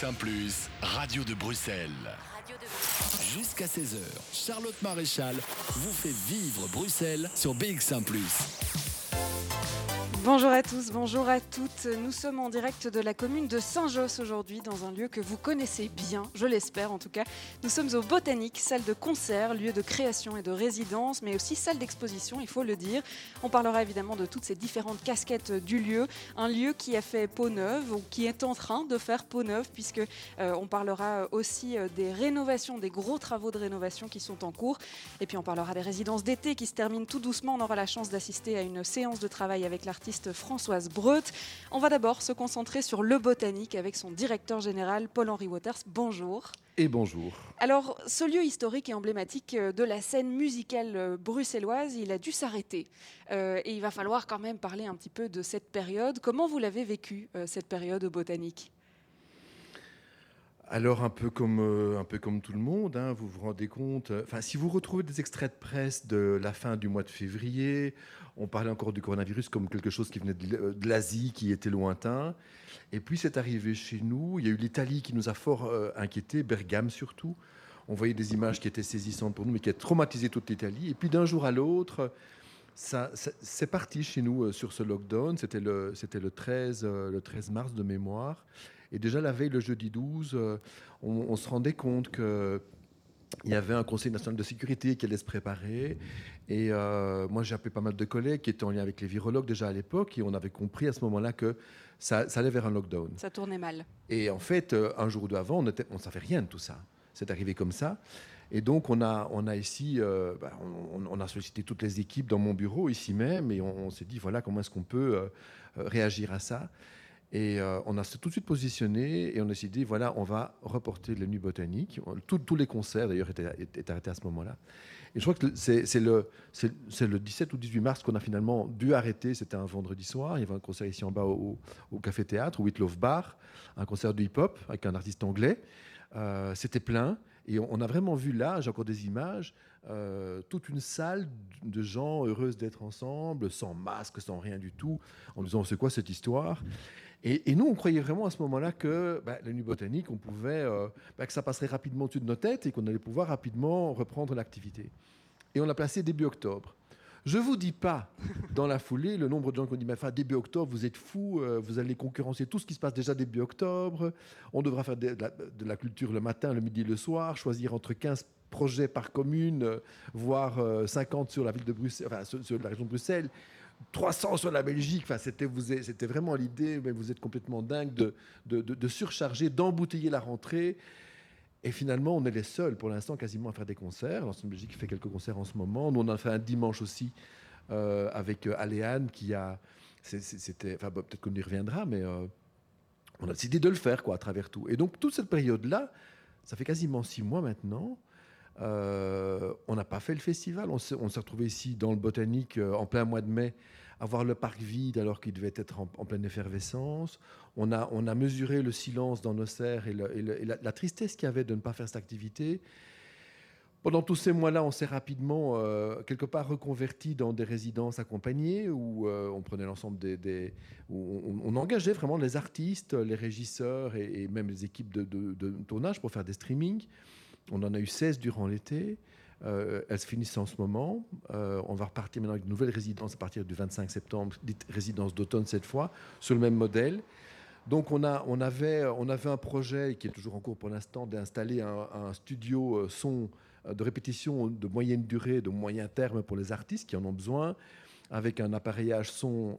BX1 ⁇ Radio de Bruxelles. Jusqu'à 16h, Charlotte Maréchal vous fait vivre Bruxelles sur BX1 ⁇ Bonjour à tous, bonjour à toutes. Nous sommes en direct de la commune de Saint-Josse aujourd'hui, dans un lieu que vous connaissez bien, je l'espère en tout cas. Nous sommes au Botanique, salle de concert, lieu de création et de résidence, mais aussi salle d'exposition, il faut le dire. On parlera évidemment de toutes ces différentes casquettes du lieu. Un lieu qui a fait peau neuve ou qui est en train de faire peau neuve, puisque euh, on parlera aussi euh, des rénovations, des gros travaux de rénovation qui sont en cours. Et puis on parlera des résidences d'été qui se terminent tout doucement. On aura la chance d'assister à une séance de travail avec l'artiste Françoise Breut. On va d'abord se concentrer sur le botanique avec son directeur général Paul-Henri Waters. Bonjour. Et bonjour. Alors, ce lieu historique et emblématique de la scène musicale bruxelloise, il a dû s'arrêter. Euh, et il va falloir quand même parler un petit peu de cette période. Comment vous l'avez vécu, euh, cette période au botanique? Alors un peu comme euh, un peu comme tout le monde, hein, vous vous rendez compte. Enfin, si vous retrouvez des extraits de presse de la fin du mois de février, on parlait encore du coronavirus comme quelque chose qui venait de l'Asie, qui était lointain. Et puis c'est arrivé chez nous. Il y a eu l'Italie qui nous a fort euh, inquiétés, Bergame surtout. On voyait des images qui étaient saisissantes pour nous, mais qui a traumatisé toute l'Italie. Et puis d'un jour à l'autre, ça, c'est parti chez nous euh, sur ce lockdown. C'était le, c'était le 13, le 13 mars de mémoire. Et déjà la veille, le jeudi 12, euh, on, se rendait compte que il y avait un conseil national de sécurité qui allait se préparer. Et euh, moi, j'ai appelé pas mal de collègues qui étaient en lien avec les virologues déjà à l'époque. Et on avait compris à ce moment-là que ça, allait vers un lockdown. Ça tournait mal. Et en fait, euh, un jour ou deux avant, on ne on savait rien de tout ça. C'est arrivé comme ça. Et donc, on a, on a ici, bah, on, a sollicité toutes les équipes dans mon bureau, ici même, et on, s'est dit, voilà, comment est-ce qu'on peut réagir à ça et euh, on a tout de suite positionné et on a décidé, voilà, on va reporter les nuits botaniques. tous les concerts, d'ailleurs, étaient, arrêtés à ce moment-là. Et je crois que c'est le, le 17 ou 18 mars qu'on a finalement dû arrêter. C'était un vendredi soir. Il y avait un concert ici en bas au, Café Théâtre, au Whitlove Bar, un concert de hip-hop avec un artiste anglais. Euh, c'était plein. Et on a vraiment vu là, j'ai encore des images, euh, toute une salle de gens heureuses d'être ensemble, sans masque, sans rien du tout, en disant c'est quoi cette histoire? Et, nous, on croyait vraiment à ce moment-là que bah, la nuit botanique, on pouvait, euh, bah, que ça passerait rapidement au-dessus de nos têtes et qu'on allait pouvoir rapidement reprendre l'activité. Et on l'a placé début octobre. Je ne vous dis pas, dans la foulée, le nombre de gens qui ont dit, mais début octobre, vous êtes fous, euh, vous allez concurrencer tout ce qui se passe déjà début octobre, on devra faire de la, culture le matin, le midi, le soir, choisir entre 15 projets par commune, euh, voire 50 sur la ville de Bruxelles, enfin, sur la région de Bruxelles. 300 sur la Belgique. Enfin, c'était, c'était vraiment l'idée, mais vous êtes complètement dingue de, de, surcharger, d'embouteiller la rentrée. Et finalement, on est les seuls pour l'instant quasiment à faire des concerts. L'ancienne Belgique fait quelques concerts en ce moment. Nous, on en a fait un dimanche aussi euh, avec euh, Aléane qui a. C'était, enfin, peut-être qu'on y reviendra, mais euh, on a décidé de le faire quoi, à travers tout. Et donc, toute cette période-là, ça fait quasiment six mois maintenant. Euh, on n'a pas fait le festival. On s'est, retrouvé ici dans le botanique euh, en plein mois de mai, à voir le parc vide alors qu'il devait être en, pleine effervescence. On a, on a mesuré le silence dans nos serres et, la, tristesse qu'il y avait de ne pas faire cette activité. Pendant tous ces mois-là, on s'est rapidement, euh, quelque part, reconverti dans des résidences accompagnées où on prenait l'ensemble des. on, engageait vraiment les artistes, les régisseurs et, même les équipes de, de, tournage pour faire des streamings. On en a eu 16 durant l'été. Euh, elles se finissent en ce moment. Euh, on va repartir maintenant avec une nouvelle résidence à partir du 25 septembre, dite résidence d'automne cette fois, sur le même modèle. Donc on, a, on, avait, on avait un projet qui est toujours en cours pour l'instant d'installer un, studio euh, son de répétition de moyenne durée, de moyen terme pour les artistes qui en ont besoin, avec un appareillage son,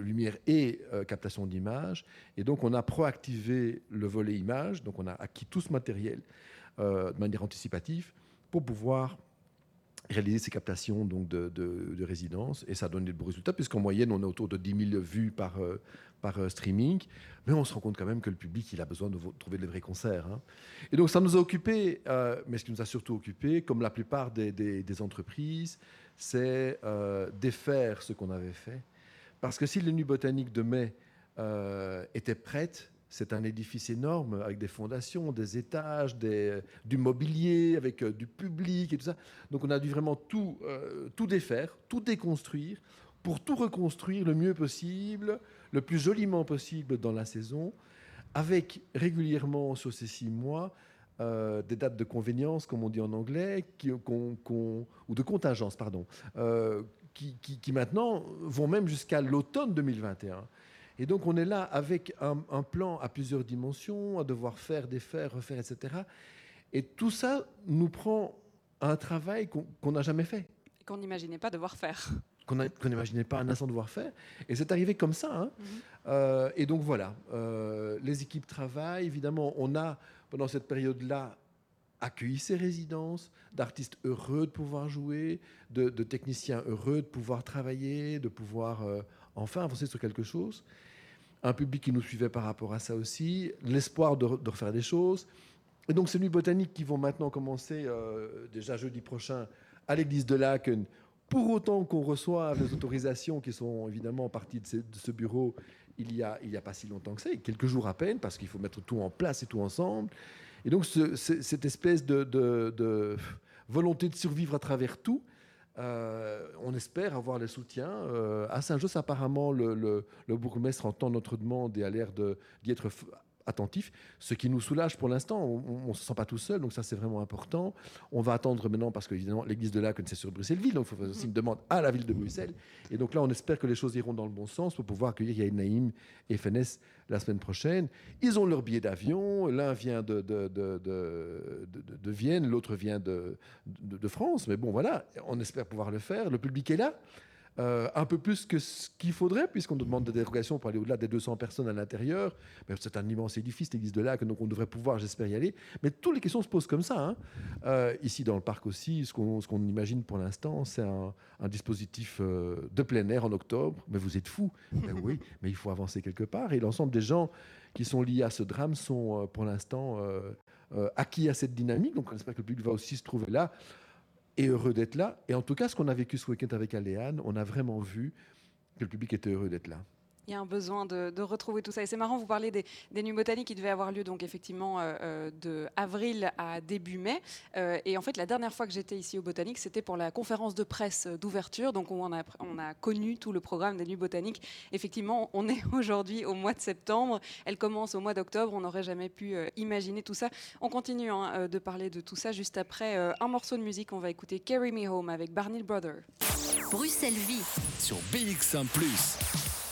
lumière et captation d'image. Et donc on a proactivé le volet image, donc on a acquis tout ce matériel de manière anticipative pour pouvoir réaliser ces captations donc, de, de, résidence. Et ça a donné de beaux résultats, puisqu'en moyenne, on est autour de 10 000 vues par, euh, euh, streaming. Mais on se rend compte quand même que le public, il a besoin de trouver des vrais concerts. Hein. Et donc, ça nous a occupé, mais ce qui nous a surtout occupé, comme la plupart des entreprises, c'est défaire ce qu'on avait fait. Parce que si les nuits botaniques de mai étaient prêtes, c'est un édifice énorme avec des fondations, des étages, du mobilier, avec euh, du public et tout ça. Donc on a dû vraiment tout, euh, tout défaire, tout déconstruire pour tout reconstruire le mieux possible, le plus joliment possible dans la saison, avec régulièrement sur ces six mois euh, des dates de convénience, comme on dit en anglais, ou de contingence, pardon, euh, qui, maintenant vont même jusqu'à l'automne 2021. Et donc on est là avec un, plan à plusieurs dimensions, à devoir faire, défaire, refaire, etc. Et tout ça nous prend un travail qu'on n'a jamais fait. Qu'on n'imaginait pas devoir faire. Qu'on n'imaginait pas un instant devoir faire. Et c'est arrivé comme ça. Hein. Mhm. Euh, et donc voilà, les équipes travaillent. Évidemment, on a pendant cette période-là, accueilli ces résidences, d'artistes heureux de pouvoir jouer, de, techniciens heureux de pouvoir travailler, de pouvoir euh, enfin avancer sur quelque chose. Un public qui nous suivait par rapport à ça aussi, l'espoir de, refaire des choses. Et donc ces nuits botaniques qui vont maintenant commencer euh, déjà jeudi prochain à l'église de Laken, pour autant qu'on reçoive les autorisations qui sont évidemment partie de, de ce bureau il n'y a, a pas si longtemps que ça, quelques jours à peine, parce qu'il faut mettre tout en place et tout ensemble. Et donc, cette espèce de, volonté de survivre à travers tout, euh, on espère avoir les soutiens. Euh, à Saint-Just, apparemment, le, le, bourgmestre entend notre demande et a l'air d'y être attentif, ce qui nous soulage pour l'instant. On ne se sent pas tout seul, donc ça c'est vraiment important. On va attendre maintenant parce que évidemment l'église de Laken c'est sur Bruxelles-Ville, donc il faut faire aussi une demande à la ville de Bruxelles. Et donc là on espère que les choses iront dans le bon sens pour pouvoir accueillir Yael Naïm et FNS la semaine prochaine. Ils ont leur billet d'avion, l'un vient de, de, de, de Vienne, l'autre vient de, France, mais bon voilà, on espère pouvoir le faire. Le public est là. Euh, un peu plus que ce qu'il faudrait, puisqu'on nous demande des dérogations pour aller au-delà des 200 personnes à l'intérieur. C'est un immense édifice, l'église de Lac, donc on devrait pouvoir, j'espère, y aller. Mais toutes les questions se posent comme ça. Hein. Euh, ici, dans le parc aussi, ce qu'on imagine pour l'instant, c'est un, dispositif euh, de plein air en octobre. Mais vous êtes fous. Ben oui, mais il faut avancer quelque part. Et l'ensemble des gens qui sont liés à ce drame sont, pour l'instant, acquis à cette dynamique. Donc on espère que le public va aussi se trouver là et heureux d'être là. Et en tout cas, ce qu'on a vécu ce week-end avec Aléane, on a vraiment vu que le public était heureux d'être là il y a un besoin de, retrouver tout ça. Et c'est marrant, vous parlez des, nuits botaniques qui devaient avoir lieu donc effectivement euh, euh, de avril à début mai. Euh, et en fait, la dernière fois que j'étais ici au Botanique, c'était pour la conférence de presse d'ouverture. Donc on a, on a connu tout le programme des nuits botaniques. Effectivement, on est aujourd'hui au mois de septembre. Elle commence au mois d'octobre. On n'aurait jamais pu imaginer tout ça. On continue hein, de parler de tout ça juste après un morceau de musique. On va écouter Carry Me Home avec Barney Brother. Bruxelles Vie sur BX1 ⁇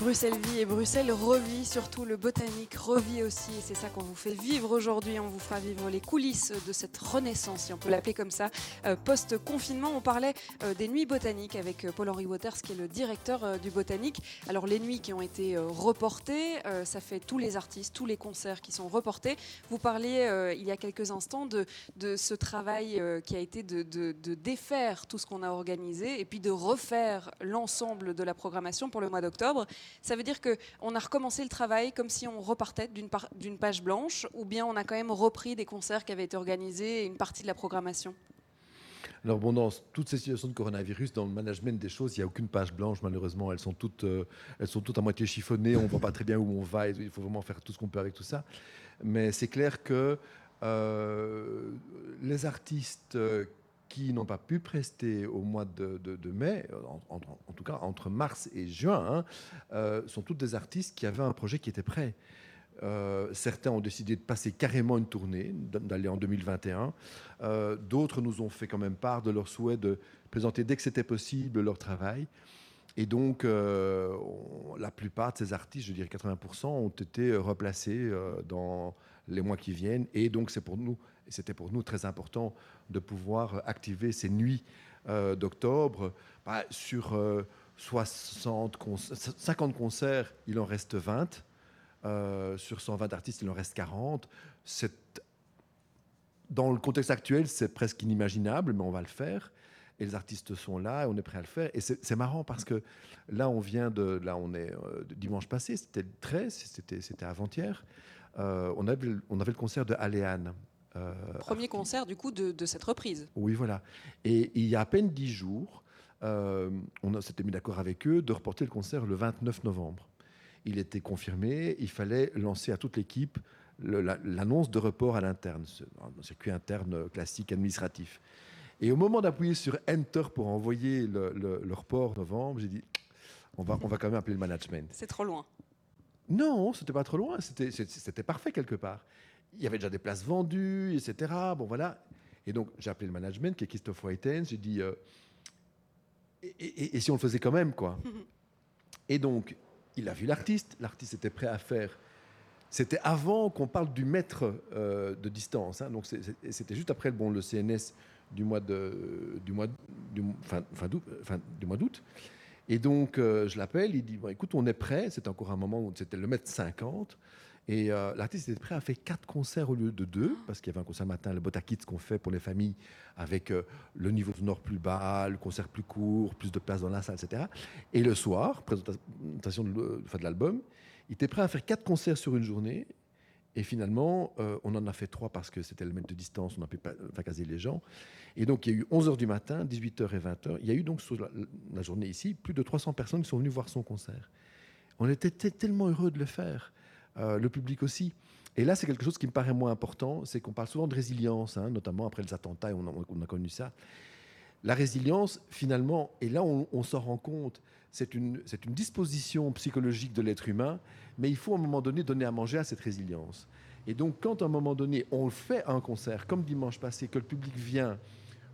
Bruxelles vit et Bruxelles revit, surtout le botanique revit aussi. C'est ça qu'on vous fait vivre aujourd'hui. On vous fera vivre les coulisses de cette renaissance, si on peut l'appeler comme ça. Euh, post-confinement, on parlait euh, des nuits botaniques avec euh, Paul-Henri Waters, qui est le directeur du botanique. Alors, les nuits qui ont été reportées, ça fait tous les artistes, tous les concerts qui sont reportés. Vous parliez il y a quelques instants de, ce travail qui a été de défaire tout ce qu'on a organisé et puis de refaire l'ensemble de la programmation pour le mois d'octobre. Ça veut dire qu'on a recommencé le travail comme si on repartait d'une page blanche, ou bien on a quand même repris des concerts qui avaient été organisés et une partie de la programmation alors bon, dans toutes ces situations de coronavirus, dans le management des choses, il n'y a aucune page blanche, malheureusement. Elles sont toutes, euh, elles sont toutes à moitié chiffonnées, on ne voit pas très bien où on va, il faut vraiment faire tout ce qu'on peut avec tout ça. Mais c'est clair que euh, les artistes euh, qui n'ont pas pu prester au mois de, mai, en, tout cas entre mars et juin, hein, euh, sont toutes des artistes qui avaient un projet qui était prêt. Euh, certains ont décidé de passer carrément une tournée, d'aller en 2021. Euh, d'autres nous ont fait quand même part de leur souhait de présenter dès que c'était possible leur travail. Et donc, la plupart de ces artistes, je dirais 80%, ont été replacés dans les mois qui viennent. Et donc, c'est pour nous et c'était pour nous très important de pouvoir activer ces nuits euh, d'octobre. Bah, sur 60 euh, 50 concerts, il en reste 20. Euh, sur 120 artistes, il en reste 40. Dans le contexte actuel, c'est presque inimaginable, mais on va le faire. Et les artistes sont là, et on est prêt à le faire. Et c'est marrant parce que là, on vient de. Là, on est dimanche passé, c'était le 13, c'était avant-hier. on, avait, on avait le concert de Aléane Premier concert du coup de, cette reprise. Oui, voilà. Et il y a à peine dix jours, euh, on s'était mis d'accord avec eux de reporter le concert le 29 novembre. Il était confirmé, il fallait lancer à toute l'équipe l'annonce de report à l'interne, un circuit interne classique administratif. Et au moment d'appuyer sur Enter pour envoyer le, le report novembre, j'ai dit on va, on va quand même appeler le management. C'est trop loin. Non, c'était pas trop loin, c'était parfait quelque part. Il y avait déjà des places vendues, etc. Bon, voilà. Et donc, j'ai appelé le management, qui est Christophe Whiten, j'ai dit, euh, et, si on le faisait quand même, quoi Et donc, il a vu l'artiste, l'artiste était prêt à faire. C'était avant qu'on parle du mètre euh, de distance, hein. donc c'était juste après bon, le CNS du mois de, du mois, du, fin, fin, du mois d'août. Et donc, euh, je l'appelle, il dit bon, écoute, on est prêt. C'était encore un moment où c'était le mètre 50. Et euh, l'artiste était prêt à faire quatre concerts au lieu de deux, parce qu'il y avait un concert matin, le Botakits qu'on fait pour les familles, avec euh, le niveau sonore plus bas, le concert plus court, plus de place dans la salle, etc. Et le soir, présentation de, de l'album, il était prêt à faire quatre concerts sur une journée. Et finalement, euh, on en a fait trois parce que c'était le mètre de distance, on n'a pu pas caser les gens. Et donc, il y a eu 11h du matin, 18h et 20h. Il y a eu donc sur la, journée ici plus de 300 personnes qui sont venues voir son concert. On était tellement heureux de le faire, euh, le public aussi. Et là, c'est quelque chose qui me paraît moins important, c'est qu'on parle souvent de résilience, hein, notamment après les attentats, et on a, connu ça. La résilience, finalement, et là on, on s'en rend compte, c'est une, une disposition psychologique de l'être humain mais il faut à un moment donné donner à manger à cette résilience. Et donc, quand à un moment donné, on fait un concert, comme dimanche passé, que le public vient,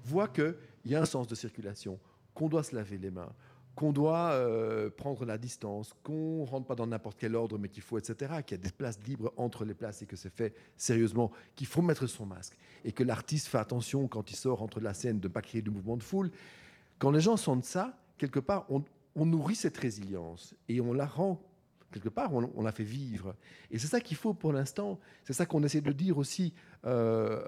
voit qu'il y a un sens de circulation, qu'on doit se laver les mains, qu'on doit euh, prendre la distance, qu'on ne rentre pas dans n'importe quel ordre, mais qu'il faut, etc., qu'il y a des places libres entre les places et que c'est fait sérieusement, qu'il faut mettre son masque et que l'artiste fait attention quand il sort entre la scène de ne pas créer de mouvement de foule. Quand les gens sentent ça, quelque part, on, on nourrit cette résilience et on la rend quelque part, on, l'a fait vivre. Et c'est ça qu'il faut pour l'instant. C'est ça qu'on essaie de dire aussi euh,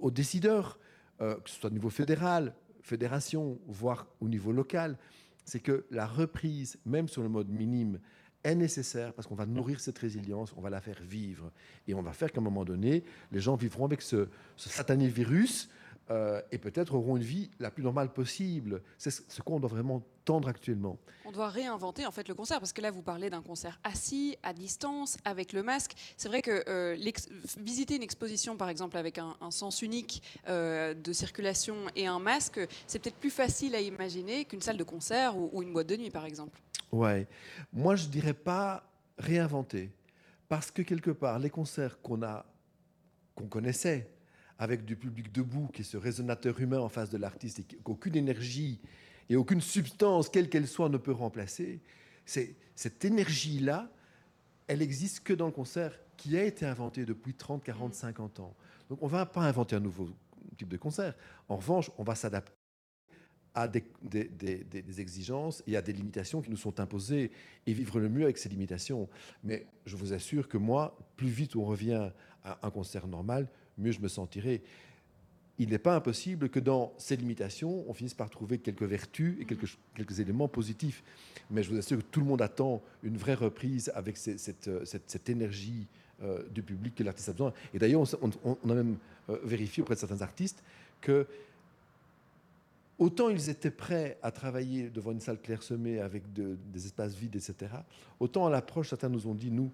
aux décideurs, euh, que ce soit au niveau fédéral, fédération, voire au niveau local. C'est que la reprise, même sur le mode minime, est nécessaire parce qu'on va nourrir cette résilience, on va la faire vivre. Et on va faire qu'à un moment donné, les gens vivront avec ce, ce satané virus euh, et peut-être auront une vie la plus normale possible. C'est ce qu'on doit vraiment tendre actuellement. On doit réinventer en fait le concert parce que là vous parlez d'un concert assis, à distance, avec le masque. C'est vrai que euh, visiter une exposition par exemple avec un, sens unique euh, de circulation et un masque, c'est peut-être plus facile à imaginer qu'une salle de concert ou, ou, une boîte de nuit par exemple. Ouais, moi je dirais pas réinventer parce que quelque part les concerts qu'on a qu'on connaissait avec du public debout, qui est ce résonateur humain en face de l'artiste, et qu'aucune énergie et aucune substance, quelle qu'elle soit, ne peut remplacer, cette énergie-là, elle existe que dans le concert qui a été inventé depuis 30, 40, 50 ans. Donc on ne va pas inventer un nouveau type de concert. En revanche, on va s'adapter à des, des, exigences et à des limitations qui nous sont imposées et vivre le mieux avec ces limitations. Mais je vous assure que moi, plus vite on revient à un concert normal, mieux je me sentirai. Il n'est pas impossible que dans ces limitations, on finisse par trouver quelques vertus et quelques, quelques éléments positifs. Mais je vous assure que tout le monde attend une vraie reprise avec cette, cette, énergie euh, du public que l'artiste a besoin. Et d'ailleurs, on, a même euh, vérifié auprès de certains artistes que autant ils étaient prêts à travailler devant une salle clairsemée avec des espaces vides, etc., autant à l'approche, certains nous ont dit, nous,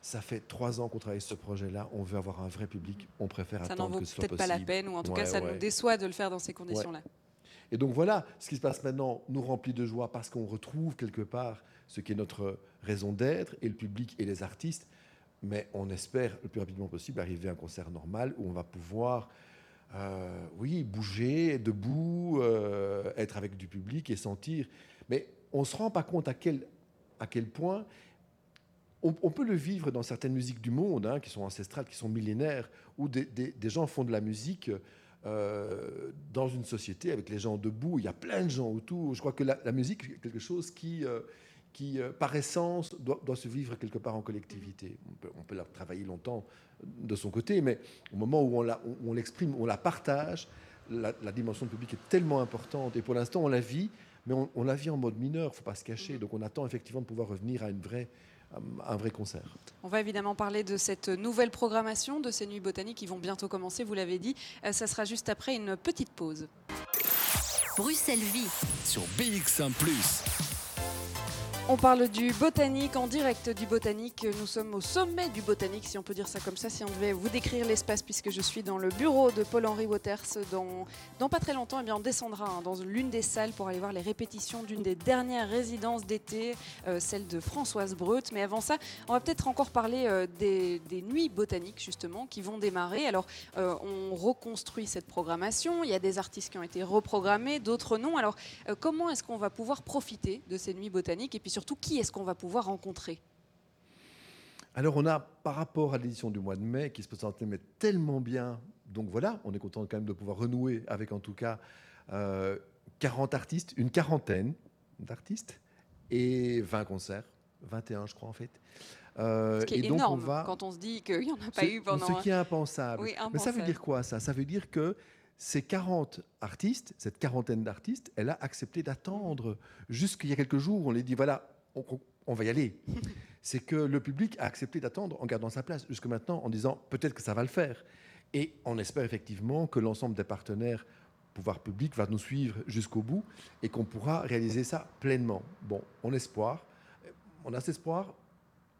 ça fait trois ans qu'on travaille sur ce projet-là. On veut avoir un vrai public. On préfère attendre que ce soit possible. Ça n'en vaut peut-être pas la peine, ou en tout cas, ça nous déçoit de le faire dans ces conditions-là. Et donc voilà, ce qui se passe maintenant nous remplit de joie parce qu'on retrouve quelque part ce qui est notre raison d'être, et le public et les artistes. Mais on espère le plus rapidement possible arriver à un concert normal où on va pouvoir, euh, oui, bouger, debout, euh, être avec du public et sentir. Mais on ne se rend pas compte à quel, à quel point on, peut le vivre dans certaines musiques du monde, hein, qui sont ancestrales, qui sont millénaires, où des, gens font de la musique euh, dans une société avec les gens debout. Il y a plein de gens autour. Je crois que la, musique est quelque chose qui, euh, qui euh, par essence, doit, se vivre quelque part en collectivité. On peut, la travailler longtemps de son côté, mais au moment où on l'exprime, on, la partage, la, dimension publique est tellement importante. Et pour l'instant, on la vit, mais on, on la vit en mode mineur, il ne faut pas se cacher. Donc on attend effectivement de pouvoir revenir à une vraie un vrai concert. On va évidemment parler de cette nouvelle programmation de ces nuits botaniques qui vont bientôt commencer, vous l'avez dit. Euh, ça sera juste après une petite pause. Bruxelles Vie sur BX1 ⁇ On parle du botanique en direct du botanique. Nous sommes au sommet du botanique, si on peut dire ça comme ça, si on devait vous décrire l'espace, puisque je suis dans le bureau de Paul-Henri Waters. Dans, pas très longtemps, eh bien, on descendra hein, dans l'une des salles pour aller voir les répétitions d'une des dernières résidences d'été, euh, celle de Françoise Breut. Mais avant ça, on va peut-être encore parler euh, des, nuits botaniques, justement, qui vont démarrer. Alors, euh, on reconstruit cette programmation. Il y a des artistes qui ont été reprogrammés, d'autres non. Alors, comment est-ce qu'on va pouvoir profiter de ces nuits botaniques? Surtout, qui est-ce qu'on va pouvoir rencontrer? Alors on a, par rapport à l'édition du mois de mai, qui se présentait mais tellement bien, donc voilà, on est content quand même de pouvoir renouer avec en tout cas 40 euh, artistes, une quarantaine d'artistes et 20 concerts, 21 je crois en fait. Euh, ce qui est et donc énorme on va... quand on se dit qu'il n'y en a pas eu pendant... Ce qui est impensable. Mais ça veut dire quoi ça? Ça veut dire que ces 40 artistes, cette quarantaine d'artistes, elle a accepté d'attendre jusqu'il y a quelques jours. On les dit, voilà, on, va y aller. C'est que le public a accepté d'attendre en gardant sa place jusque maintenant en disant, peut-être que ça va le faire. Et on espère effectivement que l'ensemble des partenaires pouvoir public va nous suivre jusqu'au bout et qu'on pourra réaliser ça pleinement. Bon, on espoir, on a cet espoir,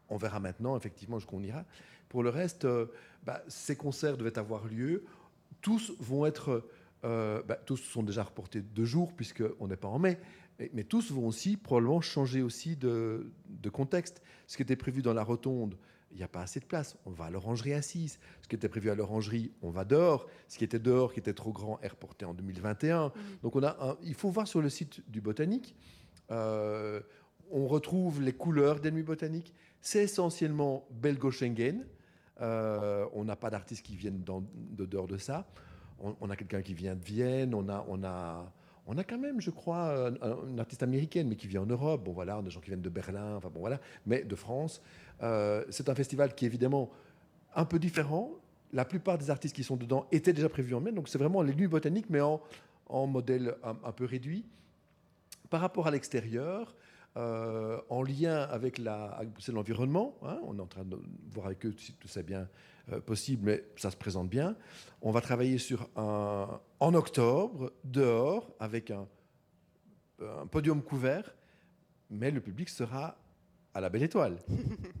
on verra maintenant effectivement jusqu'où on ira. Pour le reste, euh, bah, ces concerts devaient avoir lieu tous vont être, euh, bah, tous sont déjà reportés deux jours puisqu'on n'est pas en mai, mais, tous vont aussi probablement changer aussi de, contexte. Ce qui était prévu dans la rotonde, il n'y a pas assez de place, on va à l'orangerie assise. Ce qui était prévu à l'orangerie, on va dehors. Ce qui était dehors, qui était trop grand, est reporté en 2021. Mmh. Donc on a il faut voir sur le site du botanique. Euh, on retrouve les couleurs des nuits botaniques. C'est essentiellement belgo-Schengen. Euh, on n'a pas d'artistes qui viennent de dehors de ça. On, a quelqu'un qui vient de Vienne. On a, on a, on a quand même, je crois, une artiste américaine, mais qui vient en Europe. Bon, voilà, on a des gens qui viennent de Berlin, enfin bon, voilà, mais de France. Euh, c'est un festival qui est évidemment un peu différent. La plupart des artistes qui sont dedans étaient déjà prévus en mai, donc c'est vraiment les nuits botaniques, mais en, modèle un, peu réduit. Par rapport à l'extérieur, euh, en lien avec l'environnement. Hein, on est en train de voir avec eux si tout ça est bien euh, possible, mais ça se présente bien. On va travailler sur un, en octobre, dehors, avec un, un podium couvert, mais le public sera à la belle étoile.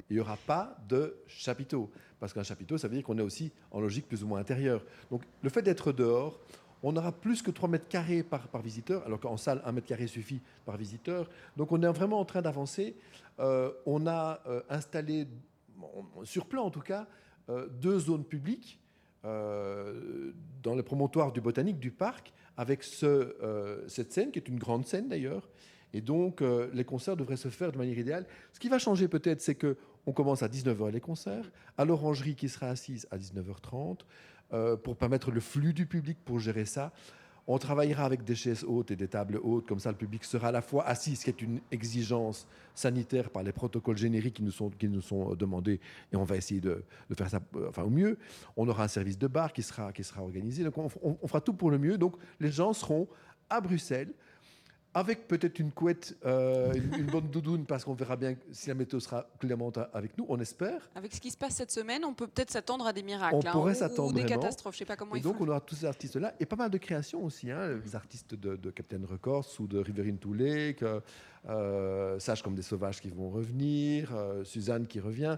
Il n'y aura pas de chapiteau, parce qu'un chapiteau, ça veut dire qu'on est aussi en logique plus ou moins intérieure. Donc le fait d'être dehors, on aura plus que 3 mètres carrés par, visiteur, alors qu'en salle, 1 mètre carré suffit par visiteur. Donc on est vraiment en train d'avancer. Euh, on a euh, installé, sur plan en tout cas, euh, deux zones publiques dans le promontoire du botanique du parc, avec ce, cette scène, qui est une grande scène d'ailleurs. Et donc les concerts devraient se faire de manière idéale. Ce qui va changer peut-être, c'est que on commence à 19h les concerts, à l'orangerie qui sera assise à 19h30. Euh, pour permettre le flux du public, pour gérer ça. On travaillera avec des chaises hautes et des tables hautes, comme ça le public sera à la fois assis, ce qui est une exigence sanitaire par les protocoles génériques qui nous sont, qui nous sont demandés, et on va essayer de, faire ça euh, enfin, au mieux. On aura un service de bar qui sera, qui sera organisé, donc on fera tout pour le mieux. Donc les gens seront à Bruxelles avec peut-être une couette, euh, une, bonne doudoune, parce qu'on verra bien si la météo sera clémente avec nous, on espère. Avec ce qui se passe cette semaine, on peut peut-être s'attendre à des miracles. On hein, pourrait s'attendre. Ou des catastrophes, je ne sais pas comment et donc, on aura tous ces artistes-là, et pas mal de créations aussi, hein, les artistes de, Captain Records ou de Riverine Toulet, que, euh, Sage comme des sauvages qui vont revenir, euh, Suzanne qui revient.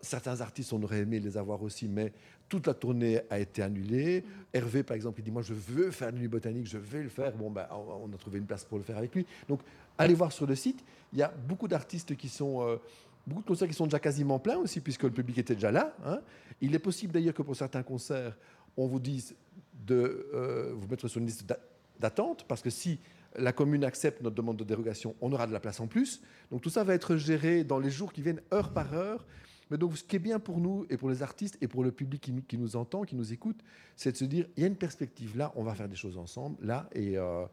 certains artistes, on aurait aimé les avoir aussi, mais toute la tournée a été annulée. Hervé, par exemple, il dit Moi, je veux faire une nuit botanique, je vais le faire. Bon, ben, on a trouvé une place pour le faire avec lui. Donc, allez voir sur le site. Il y a beaucoup d'artistes qui sont. Euh, beaucoup de concerts qui sont déjà quasiment pleins aussi, puisque le public était déjà là. Hein. Il est possible d'ailleurs que pour certains concerts, on vous dise de euh, vous mettre sur une liste d'attente, parce que si la commune accepte notre demande de dérogation, on aura de la place en plus. Donc tout ça va être géré dans les jours qui viennent, heure par heure. Mais donc, ce qui est bien pour nous et pour les artistes et pour le public qui nous, entend, qui nous écoute, c'est de se dire il y a une perspective là, on va faire des choses ensemble là, et, euh,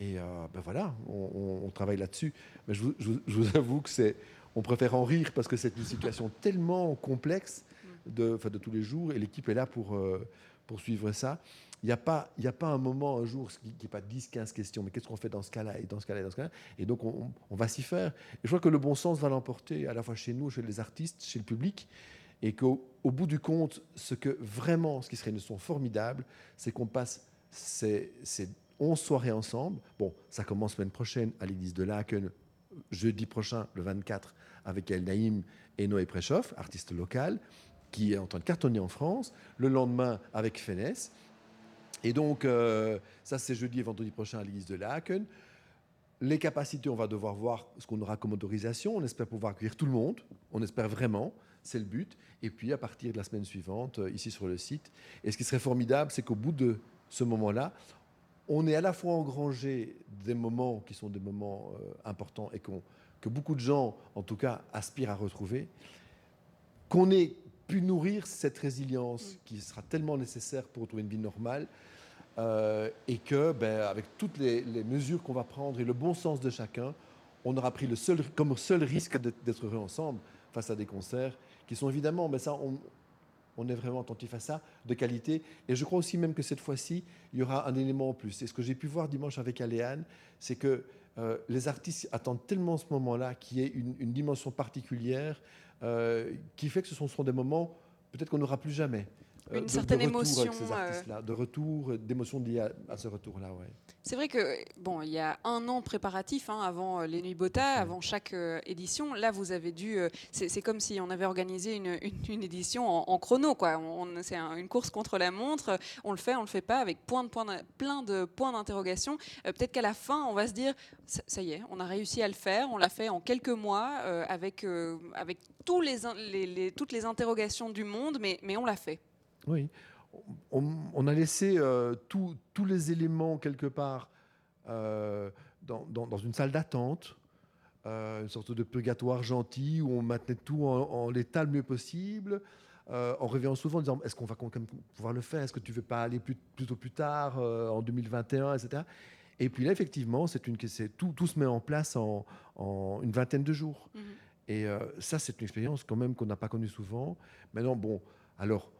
euh, ben voilà, on, travaille là-dessus. Mais je vous, avoue que c'est, on préfère en rire parce que c'est une situation tellement complexe de, de tous les jours, et l'équipe est là pour, euh, pour suivre ça. Il n'y a, pas, un moment, un jour, qui n'est pas 10, 15 questions, mais qu'est-ce qu'on fait dans ce cas-là, et dans ce cas-là, et dans ce cas-là. Et donc, on, va s'y faire. Et je crois que le bon sens va l'emporter, à la fois chez nous, chez les artistes, chez le public, et qu'au au bout du compte, ce que vraiment, ce qui serait une leçon formidable, c'est qu'on passe ces, ces 11 soirées ensemble. Bon, ça commence semaine prochaine à l'église de Laken, jeudi prochain, le 24, avec El Naïm et Noé Préchoff, artiste local, qui est en train de cartonner en France. Le lendemain, avec Fenès. Et donc, euh, ça, c'est jeudi et vendredi prochain à l'église de Laken. Les capacités, on va devoir voir ce qu'on aura comme autorisation. On espère pouvoir accueillir tout le monde. On espère vraiment. C'est le but. Et puis, à partir de la semaine suivante, euh, ici sur le site. Et ce qui serait formidable, c'est qu'au bout de ce moment-là, on est à la fois engrangé des moments qui sont des moments euh, importants et que beaucoup de gens, en tout cas, aspirent à retrouver, qu'on ait pu nourrir cette résilience qui sera tellement nécessaire pour retrouver une vie normale, euh, et que, ben, avec toutes les, mesures qu'on va prendre et le bon sens de chacun, on aura pris le seul, comme seul risque d'être heureux ensemble face à des concerts qui sont évidemment, mais ben, ça, on, est vraiment attentif à ça, de qualité. Et je crois aussi même que cette fois-ci, il y aura un élément en plus. Et ce que j'ai pu voir dimanche avec Aléane, c'est que euh, les artistes attendent tellement ce moment-là qu'il y ait une, dimension particulière qui fait que ce sont des moments peut-être qu'on n'aura plus jamais. Euh, une certaine émotion. Euh, de retour, d'émotion liée à, ce retour-là. Ouais. C'est vrai que bon, il y a un an préparatif hein, avant les Nuits Bota, avant chaque euh, édition. Là, vous avez dû. c'est comme si on avait organisé une, une, édition en, chrono, quoi. C'est une course contre la montre. On le fait, on le fait pas, avec point de, point plein de points d'interrogation. Peut-être qu'à la fin, on va se dire, ça, y est, on a réussi à le faire. On l'a fait en quelques mois, avec avec tous les, les, toutes les interrogations du monde, mais mais on l'a fait. Oui. On, a laissé euh, tous les éléments quelque part euh, dans, une salle d'attente, euh, une sorte de purgatoire gentil où on maintenait tout en, l'état le mieux possible. en revenant souvent en disant est-ce qu'on va pouvoir le faire? Est-ce que tu ne veux pas aller plus, plutôt plus tard, en 2021, etc. Et puis là, effectivement, c'est une, tout, tout se met en place en, une vingtaine de jours. Mmh Et ça, c'est une expérience quand même qu'on n'a pas connue souvent. Maintenant, bon, alors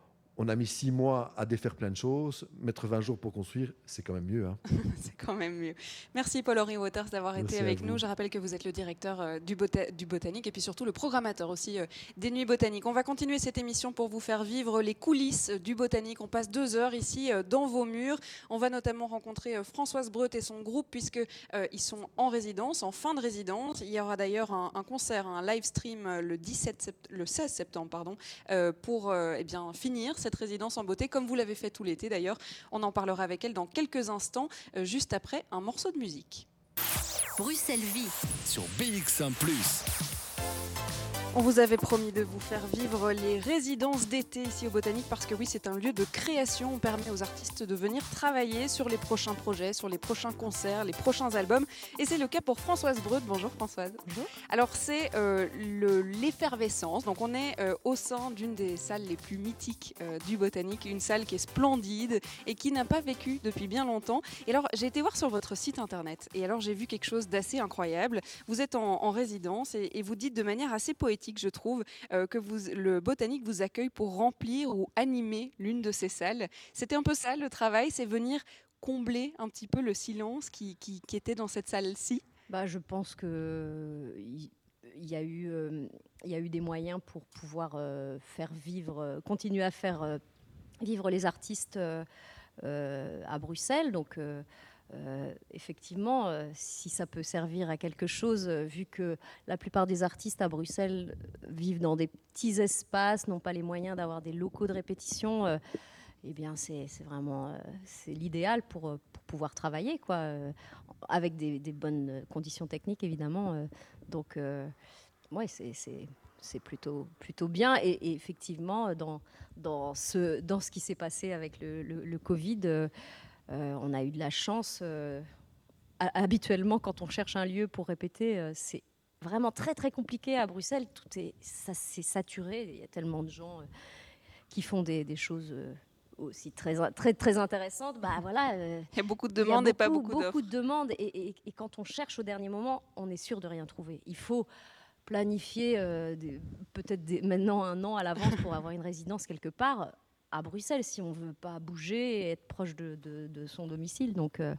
on a mis six mois à défaire plein de choses. Mettre 20 jours pour construire, c'est quand même mieux. Hein. c'est quand même mieux. Merci Paul-Henri Waters d'avoir été avec nous. Je rappelle que vous êtes le directeur euh, du, du, Botanique et puis surtout le programmateur aussi euh, des Nuits Botaniques. On va continuer cette émission pour vous faire vivre les coulisses du Botanique. On passe deux heures ici euh, dans vos murs. On va notamment rencontrer Françoise Breut et son groupe puisqu'ils sont en résidence, en fin de résidence. Il y aura d'ailleurs un, concert, un live stream le, 17 le 16 septembre pardon, pour eh bien, finir cette résidence en beauté, comme vous l'avez fait tout l'été d'ailleurs. On en parlera avec elle dans quelques instants, euh, juste après un morceau de musique. Bruxelles Vie sur BX1 ⁇ on vous avait promis de vous faire vivre les résidences d'été ici au Botanique parce que oui, c'est un lieu de création. On permet aux artistes de venir travailler sur les prochains projets, sur les prochains concerts, les prochains albums. Et c'est le cas pour Françoise Breut. Bonjour Françoise. Bonjour. Alors c'est euh, l'effervescence. Donc on est euh, au sein d'une des salles les plus mythiques euh, du Botanique, une salle qui est splendide et qui n'a pas vécu depuis bien longtemps. Et alors j'ai été voir sur votre site internet et alors j'ai vu quelque chose d'assez incroyable. Vous êtes en, résidence et, et vous dites de manière assez poétique je trouve, euh, que le botanique vous accueille pour remplir ou animer l'une de ces salles. C'était un peu ça le travail, c'est venir combler un petit peu le silence qui, était dans cette salle-ci? Bah, Je pense que il y a eu, euh, y a eu des moyens pour pouvoir euh, faire vivre, continuer à faire vivre les artistes à Bruxelles. Euh, effectivement, euh, si ça peut servir à quelque chose, euh, vu que la plupart des artistes à Bruxelles vivent dans des petits espaces, n'ont pas les moyens d'avoir des locaux de répétition, eh bien, c'est vraiment c'est l'idéal pour, pouvoir travailler, quoi, avec des, bonnes conditions techniques, évidemment. donc, ouais, c'est plutôt, plutôt bien. Et, effectivement, dans, dans, ce, dans ce qui s'est passé avec le, Covid, on a eu de la chance. Euh, habituellement, quand on cherche un lieu pour répéter, euh, c'est vraiment très très compliqué à Bruxelles. Tout est, ça saturé. Il y a tellement de gens qui font des, choses aussi très très très intéressantes. Bah voilà. il y a beaucoup de demandes et pas beaucoup d'offres. Beaucoup de demandes et, quand on cherche au dernier moment, on est sûr de rien trouver. Il faut planifier peut-être maintenant un an à l'avance pour avoir une résidence quelque part à Bruxelles si on veut pas bouger et être proche de, son domicile. Donc, euh,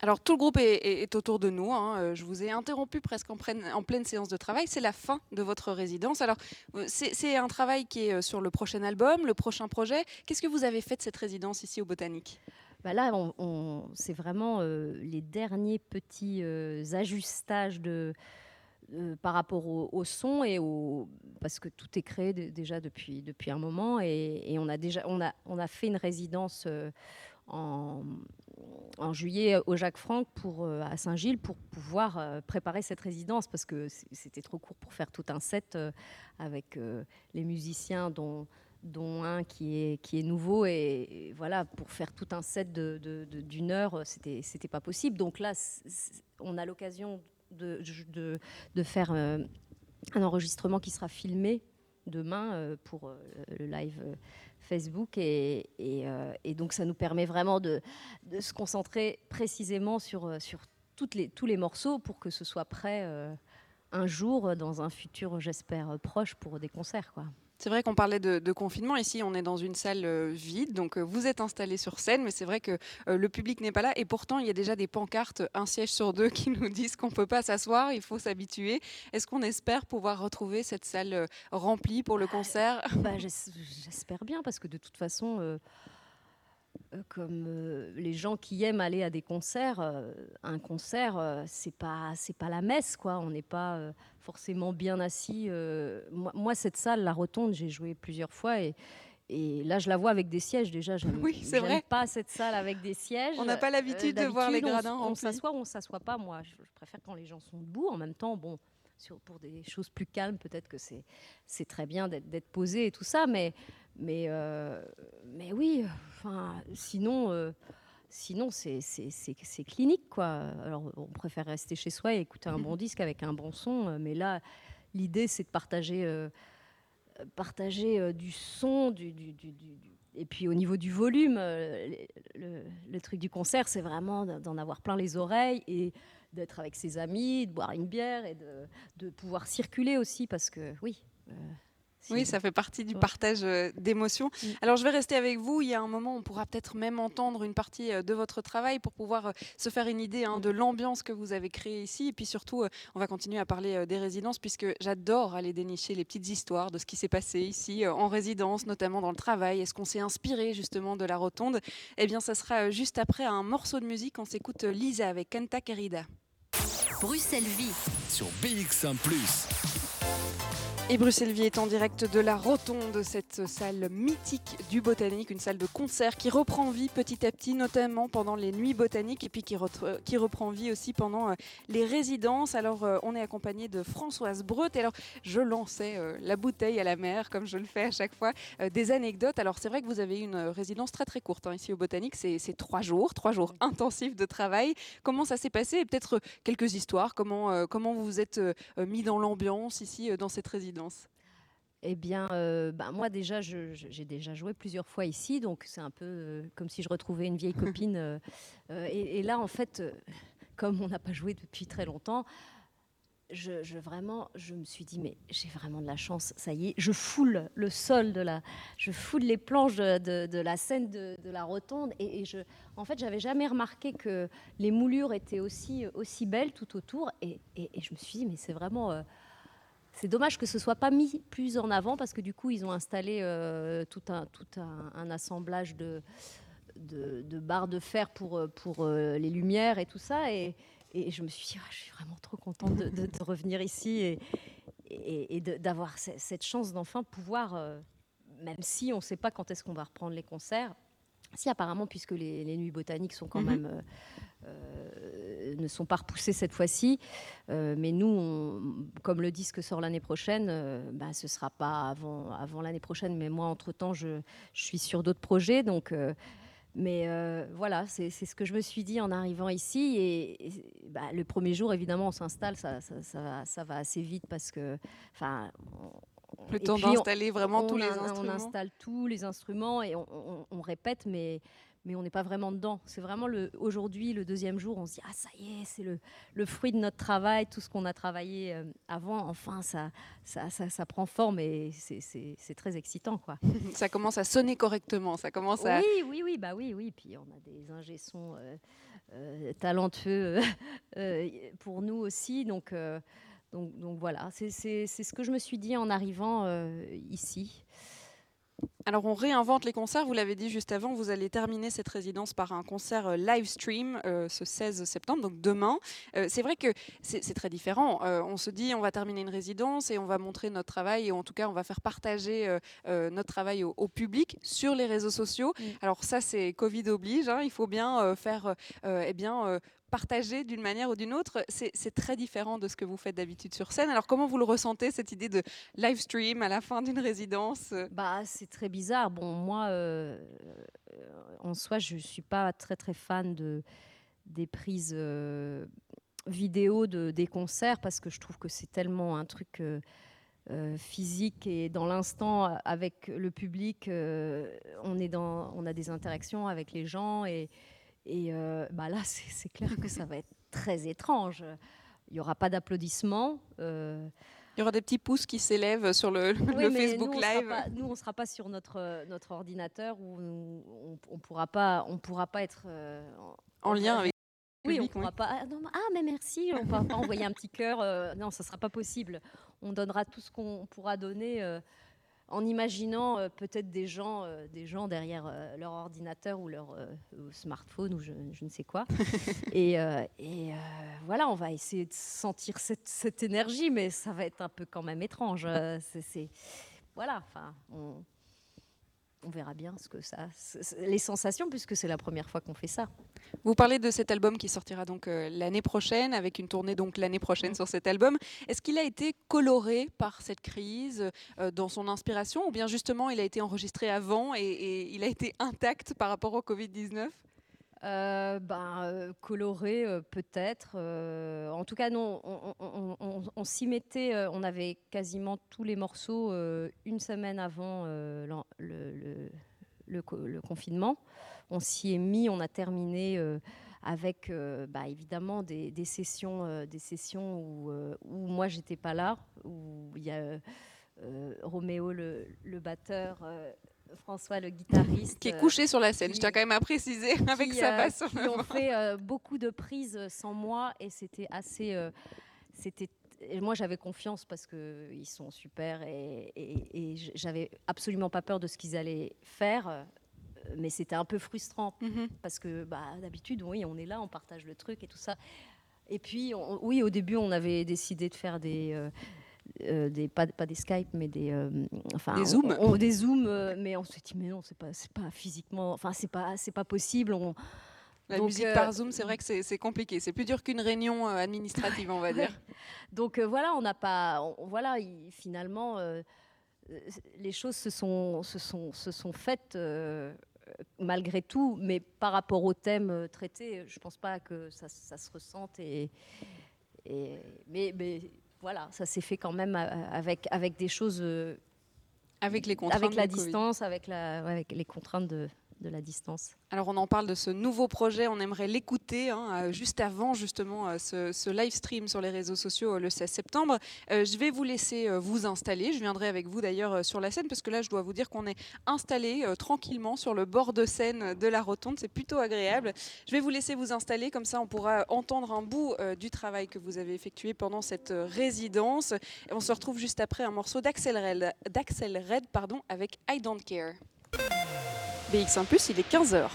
Alors tout le groupe est, autour de nous. Hein. Euh, je vous ai interrompu presque en pleine, en pleine séance de travail. C'est la fin de votre résidence. Alors euh, c'est un travail qui est sur le prochain album, le prochain projet. Qu'est-ce que vous avez fait de cette résidence ici au Botanique? Bah là, on, c'est vraiment les derniers petits ajustages de, par rapport au, son et au parce que tout est créé déjà depuis depuis un moment et, on a déjà on a on a fait une résidence en, en, juillet au Jacques Franck pour à Saint-Gilles pour pouvoir préparer cette résidence parce que c'était trop court pour faire tout un set avec les musiciens dont dont un qui est, qui est nouveau. Et, voilà, pour faire tout un set d'une de, de, heure, c'était, c'était pas possible. Donc là, on a l'occasion de, faire euh, un enregistrement qui sera filmé demain euh, pour euh, le live Facebook. Et, et, donc, ça nous permet vraiment de, se concentrer précisément sur, sur toutes les, tous les morceaux pour que ce soit prêt un jour dans un futur, j'espère, proche pour des concerts. Quoi. C'est vrai qu'on parlait de, confinement. Ici, on est dans une salle euh, vide, donc euh, vous êtes installé sur scène, mais c'est vrai que euh, le public n'est pas là. Et pourtant, il y a déjà des pancartes, un siège sur deux, qui nous disent qu'on ne peut pas s'asseoir, il faut s'habituer. Est-ce qu'on espère pouvoir retrouver cette salle remplie pour le concert? Bah, J'espère bien, parce que de toute façon comme euh, les gens qui aiment aller à des concerts, euh, un concert, c'est pas c'est pas la messe, quoi. On n'est pas forcément bien assis. Moi, cette salle, la Rotonde, j'ai joué plusieurs fois et, et là, je la vois avec des sièges déjà. Oui, c'est vrai. Pas cette salle avec des sièges. On n'a pas l'habitude de voir les gradins. On, s'assoit ou on s'assoit pas. Moi, je, préfère quand les gens sont debout. En même temps, bon, pour des choses plus calmes, peut-être que c'est très bien d'être posé et tout ça, mais mais, euh, mais oui, enfin, sinon, euh, sinon c'est clinique, quoi. Alors, on préfère rester chez soi et écouter un bon disque avec un bon son, euh, mais là, l'idée, c'est de partager, partager du son, du, du, du, et puis au niveau du volume, le, le truc du concert, c'est vraiment d'en avoir plein les oreilles et d'être avec ses amis, de boire une bière et de, de pouvoir circuler aussi, parce que oui. Oui, ça fait partie du partage euh, d'émotions. Mm. Alors je vais rester avec vous. Il y a un moment, on pourra peut-être même entendre une partie euh, de votre travail pour pouvoir euh, se faire une idée hein, de l'ambiance que vous avez créée ici. Et puis surtout, on va continuer à parler des résidences puisque j'adore aller dénicher les petites histoires de ce qui s'est passé ici en résidence, notamment dans le travail. Est-ce qu'on s'est inspiré justement de la rotonde? Eh bien, ça sera juste après un morceau de musique. On s'écoute Lisa avec Kanta Kerida. Bruxelles Vie sur BX1 ⁇ et Bruxelles Vie est en direct de la rotonde, cette salle mythique du botanique, une salle de concert qui reprend vie petit à petit, notamment pendant les nuits botaniques et puis qui, qui reprend vie aussi pendant euh, les résidences. Alors euh, on est accompagné de Françoise Breut. Et alors je lançais euh, la bouteille à la mer, comme je le fais à chaque fois, des anecdotes. Alors c'est vrai que vous avez une résidence très très courte hein, ici au botanique, c'est trois jours, trois jours intensifs de travail. Comment ça s'est passé? Et peut-être quelques histoires, comment, comment vous vous êtes mis dans l'ambiance ici dans cette résidence? Eh bien, euh, bah, moi déjà, j'ai déjà joué plusieurs fois ici, donc c'est un peu euh, comme si je retrouvais une vieille copine. Euh, et, là, en fait, comme on n'a pas joué depuis très longtemps, je, vraiment, je me suis dit, mais j'ai vraiment de la chance, ça y est, je foule le sol de la, je foule les planches de, la scène de, la rotonde, et, en fait, j'avais jamais remarqué que les moulures étaient aussi belles tout autour, et, je me suis dit, mais c'est vraiment c'est dommage que ce soit pas mis plus en avant parce que du coup, ils ont installé euh, tout, un, tout un, assemblage de, de, barres de fer pour, euh, pour euh, les lumières et tout ça. Et, et je me suis dit, ah, je suis vraiment trop contente de, revenir ici et, et, d'avoir cette chance d'enfin pouvoir, même si on ne sait pas quand est-ce qu'on va reprendre les concerts, si apparemment, puisque les, les nuits botaniques sont quand mhm. même euh, ne sont pas repoussés cette fois-ci. Euh, mais nous, comme le disque sort l'année prochaine, euh, bah, ce ne sera pas avant, avant l'année prochaine. Mais moi, entre-temps, je, je, suis sur d'autres projets. Donc, mais voilà, c'est ce que je me suis dit en arrivant ici. Et, bah, le premier jour, évidemment, on s'installe, ça, ça, va, assez vite parce que, enfin, le temps d'installer vraiment tous les instruments. On installe tous les instruments et on, on répète, mais mais on n'est pas vraiment dedans. C'est vraiment le, aujourd'hui, le deuxième jour, on se dit Ah, ça y est, c'est le, le fruit de notre travail, tout ce qu'on a travaillé euh, avant, enfin, ça, ça, ça, prend forme et c'est très excitant. Quoi. ça commence à sonner correctement, ça commence à. Oui, oui, oui, bah oui, oui. Puis on a des ingé euh, euh, talentueux pour nous aussi. Donc, donc, donc voilà, c'est ce que je me suis dit en arrivant ici. Alors on réinvente les concerts, vous l'avez dit juste avant, vous allez terminer cette résidence par un concert euh, live stream euh, ce 16 septembre, donc demain. Euh, c'est vrai que c'est très différent. on se dit on va terminer une résidence et on va montrer notre travail et en tout cas on va faire partager notre travail au, public sur les réseaux sociaux. Mm. Alors ça c'est Covid oblige, hein. il faut bien faire eh bien, partager d'une manière ou d'une autre, c'est très différent de ce que vous faites d'habitude sur scène. Alors comment vous le ressentez, cette idée de live stream à la fin d'une résidence bah, C'est très bizarre. Bon, moi, euh, en soi, je ne suis pas très très fan de, des prises euh, vidéo de, des concerts parce que je trouve que c'est tellement un truc... Euh, physique et dans l'instant avec le public, on, est dans, on a des interactions avec les gens et, et euh, bah là, c'est clair que ça va être très étrange. Il n'y aura pas d'applaudissements. Euh. Il y aura des petits pouces qui s'élèvent sur le, Facebook Live. nous, on ne sera pas sur notre, notre ordinateur où on ne pourra, pas, on pourra pas être euh, en, lien avec. Oui, on pourra pas. Ah, ah, mais merci, on ne pourra pas envoyer un petit cœur. non, ça ne sera pas possible. On donnera tout ce qu'on pourra donner en imaginant euh, peut-être des gens, euh, des gens derrière euh, leur ordinateur ou leur smartphone ou je, ne sais quoi. et, voilà, on va essayer de sentir cette, cette, énergie, mais ça va être un peu quand même étrange. c'est, voilà, enfin, on, on verra bien ce que ça, les sensations, puisque c'est la première fois qu'on fait ça. Vous parlez de cet album qui sortira donc euh, l'année prochaine, avec une tournée donc l'année prochaine sur cet album. Est-ce qu'il a été coloré par cette crise euh, dans son inspiration, ou bien justement il a été enregistré avant et il a été intact par rapport au Covid 19 euh, ben, euh, coloré euh, peut-être. en tout cas, non, on, s'y mettait, on avait quasiment tous les morceaux une semaine avant le, confinement. On s'y est mis, on a terminé avec bah, évidemment des, sessions, des sessions où, où moi j'étais pas là, où il y a Roméo le, batteur François, le guitariste. Qui est couché sur la scène, je tiens quand même à préciser, avec sa basse. Qui ont fait euh, beaucoup de prises sans moi et c'était assez. Euh, c'était moi, j'avais confiance parce qu'ils sont super et, et, j'avais absolument pas peur de ce qu'ils allaient faire. Euh, mais c'était un peu frustrant mhm. parce que bah, d'habitude, oui, on est là, on partage le truc et tout ça. Et puis, oui, au début, on avait décidé de faire des, euh, des, pas, pas, des Skype, mais des, euh, enfin, des Zooms. des Zooms, euh, mais on s'est dit, mais non, c'est pas, c'est pas physiquement, enfin, c'est pas, c'est pas possible. On, la musique par Zoom, c'est vrai que c'est compliqué. C'est plus dur qu'une réunion administrative, on va dire. Donc voilà, on n'a pas. voilà, finalement, les choses se sont, se sont, se sont faites malgré tout, mais par rapport au thème traité, je ne pense pas que ça, ça se ressente. Et, et mais, mais voilà, ça s'est fait quand même euh, avec, avec des choses. Euh, avec les contraintes. Avec la distance, avec, la, avec les contraintes de, de la distance. Alors on en parle de ce nouveau projet, on aimerait l'écouter hein, euh, juste avant justement euh, ce, live stream sur les réseaux sociaux euh, le 16 septembre. je vais vous laisser vous installer, je viendrai avec vous d'ailleurs sur la scène parce que là je dois vous dire qu'on est installé tranquillement sur le bord de scène de la rotonde, c'est plutôt agréable. Je vais vous laisser vous installer, comme ça on pourra entendre un bout du travail que vous avez effectué pendant cette résidence. Et on se retrouve juste après un morceau d'Axel Red, Red pardon, avec I Don't Care. BX1 ⁇ il est 15h.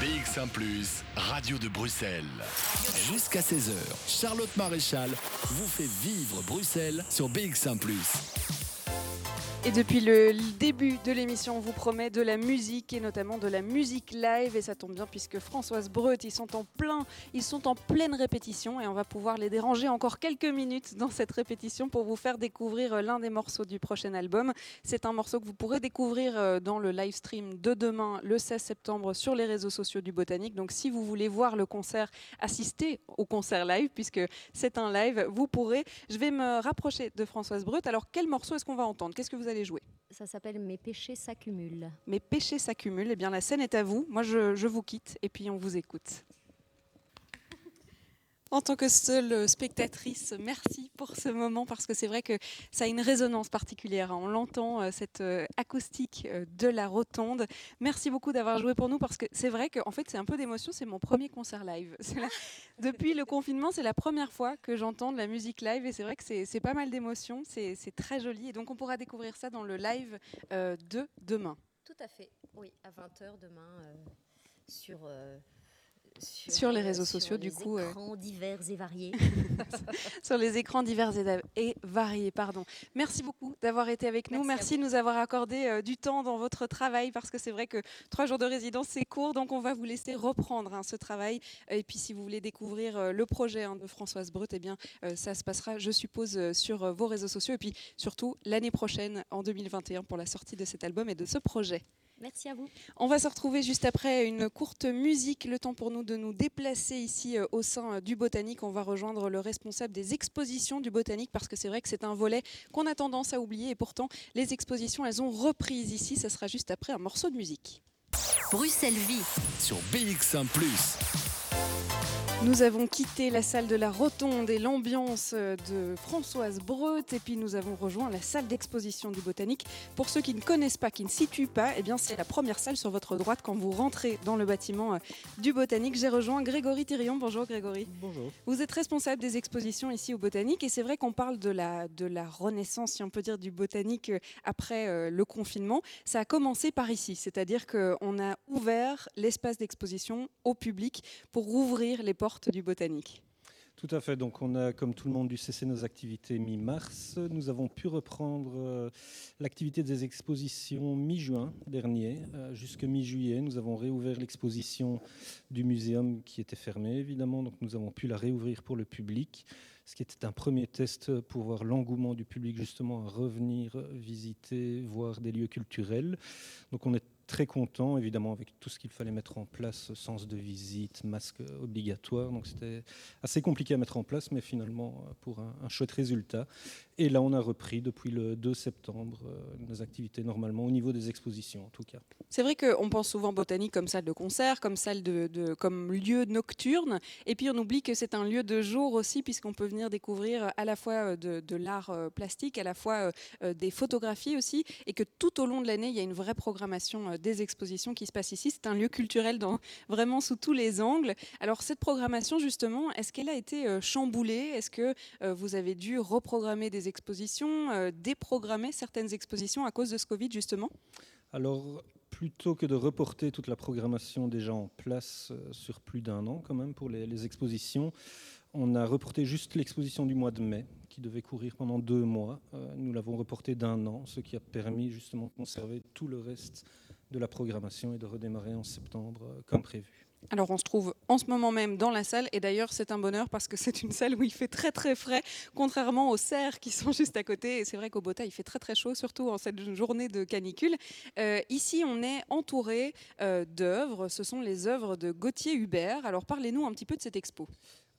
BX1 ⁇ Radio de Bruxelles. Jusqu'à 16h, Charlotte Maréchal vous fait vivre Bruxelles sur BX1 ⁇ et depuis le début de l'émission, on vous promet de la musique et notamment de la musique live. Et ça tombe bien puisque Françoise Breut, ils sont en plein, ils sont en pleine répétition et on va pouvoir les déranger encore quelques minutes dans cette répétition pour vous faire découvrir euh, l'un des morceaux du prochain album. C'est un morceau que vous pourrez découvrir euh, dans le live stream de demain, le 16 septembre, sur les réseaux sociaux du Botanique. Donc si vous voulez voir le concert, assister au concert live puisque c'est un live, vous pourrez. Je vais me rapprocher de Françoise Breut. Alors quel morceau est-ce qu'on va entendre? Qu'est-ce que vous allez jouer Ça s'appelle Mes péchés s'accumulent. Mes péchés s'accumulent. Eh bien, la scène est à vous. Moi, je, je vous quitte et puis on vous écoute. En tant que seule spectatrice, merci pour ce moment parce que c'est vrai que ça a une résonance particulière. Hein. On l'entend, euh, cette euh, acoustique euh, de la rotonde. Merci beaucoup d'avoir joué pour nous parce que c'est vrai qu'en fait, c'est un peu d'émotion. C'est mon premier concert live. Depuis le confinement, c'est la première fois que j'entends de la musique live et c'est vrai que c'est pas mal d'émotions. C'est très joli et donc on pourra découvrir ça dans le live de demain. Tout à fait, oui, à 20h demain sur sur, les réseaux sociaux, du coup. Sur les écrans divers et variés. sur les écrans divers et, variés, pardon. Merci beaucoup d'avoir été avec nous. Merci, de nous avoir accordé euh, du temps dans votre travail parce que c'est vrai que trois jours de résidence, c'est court. Donc, on va vous laisser reprendre hein, ce travail. Et puis, si vous voulez découvrir euh, le projet hein, de Françoise Brut, eh bien, euh, ça se passera, je suppose, sur vos réseaux sociaux. Et puis, surtout, l'année prochaine, en 2021, pour la sortie de cet album et de ce projet. Merci à vous. On va se retrouver juste après une courte musique, le temps pour nous de nous déplacer ici euh, au sein euh, du Botanique. On va rejoindre le responsable des expositions du Botanique parce que c'est vrai que c'est un volet qu'on a tendance à oublier et pourtant les expositions elles ont reprise ici. Ça sera juste après un morceau de musique. Bruxelles Vie sur BX1 ⁇ nous avons quitté la salle de la Rotonde et l'ambiance de Françoise Breut et puis nous avons rejoint la salle d'exposition du Botanique. Pour ceux qui ne connaissent pas, qui ne situent pas, eh bien c'est la première salle sur votre droite quand vous rentrez dans le bâtiment euh, du Botanique. J'ai rejoint Grégory Thirion. Bonjour Grégory. Bonjour. Vous êtes responsable des expositions ici au Botanique et c'est vrai qu'on parle de la, de la renaissance, si on peut dire, du Botanique euh, après euh, le confinement. Ça a commencé par ici, c'est-à-dire qu'on a ouvert l'espace d'exposition au public pour rouvrir les portes du botanique. Tout à fait. Donc, on a, comme tout le monde, dû cesser nos activités mi-mars. Nous avons pu reprendre euh, l'activité des expositions mi-juin dernier, euh, jusque mi-juillet. Nous avons réouvert l'exposition du muséum qui était fermée, évidemment. Donc, nous avons pu la réouvrir pour le public, ce qui était un premier test pour voir l'engouement du public, justement, à revenir visiter, voir des lieux culturels. Donc, on est très content, évidemment, avec tout ce qu'il fallait mettre en place, sens de visite, masque obligatoire. Donc c'était assez compliqué à mettre en place, mais finalement, pour un, chouette résultat. Et là, on a repris depuis le 2 septembre euh, nos activités normalement, au niveau des expositions en tout cas. C'est vrai qu'on pense souvent botanique comme salle de concert, comme salle de, comme lieu nocturne, et puis on oublie que c'est un lieu de jour aussi, puisqu'on peut venir découvrir à la fois de, de l'art euh, plastique, à la fois euh, des photographies aussi, et que tout au long de l'année, il y a une vraie programmation des expositions qui se passent ici. C'est un lieu culturel vraiment sous tous les angles. Alors cette programmation, justement, est-ce qu'elle a été chamboulée? Est-ce que vous avez dû reprogrammer des expositions, euh, déprogrammer certaines expositions à cause de ce Covid justement? Alors, plutôt que de reporter toute la programmation déjà en place euh, sur plus d'un an quand même pour les, expositions, on a reporté juste l'exposition du mois de mai qui devait courir pendant deux mois. Euh, nous l'avons reporté d'un an, ce qui a permis justement de conserver tout le reste de la programmation et de redémarrer en septembre comme prévu. Alors on se trouve en ce moment même dans la salle et d'ailleurs c'est un bonheur parce que c'est une salle où il fait très très frais contrairement aux serres qui sont juste à côté et c'est vrai qu'au Bota il fait très très chaud surtout en cette journée de canicule. Euh, ici on est entouré euh, d'œuvres, ce sont les œuvres de Gauthier Hubert. Alors parlez-nous un petit peu de cette expo.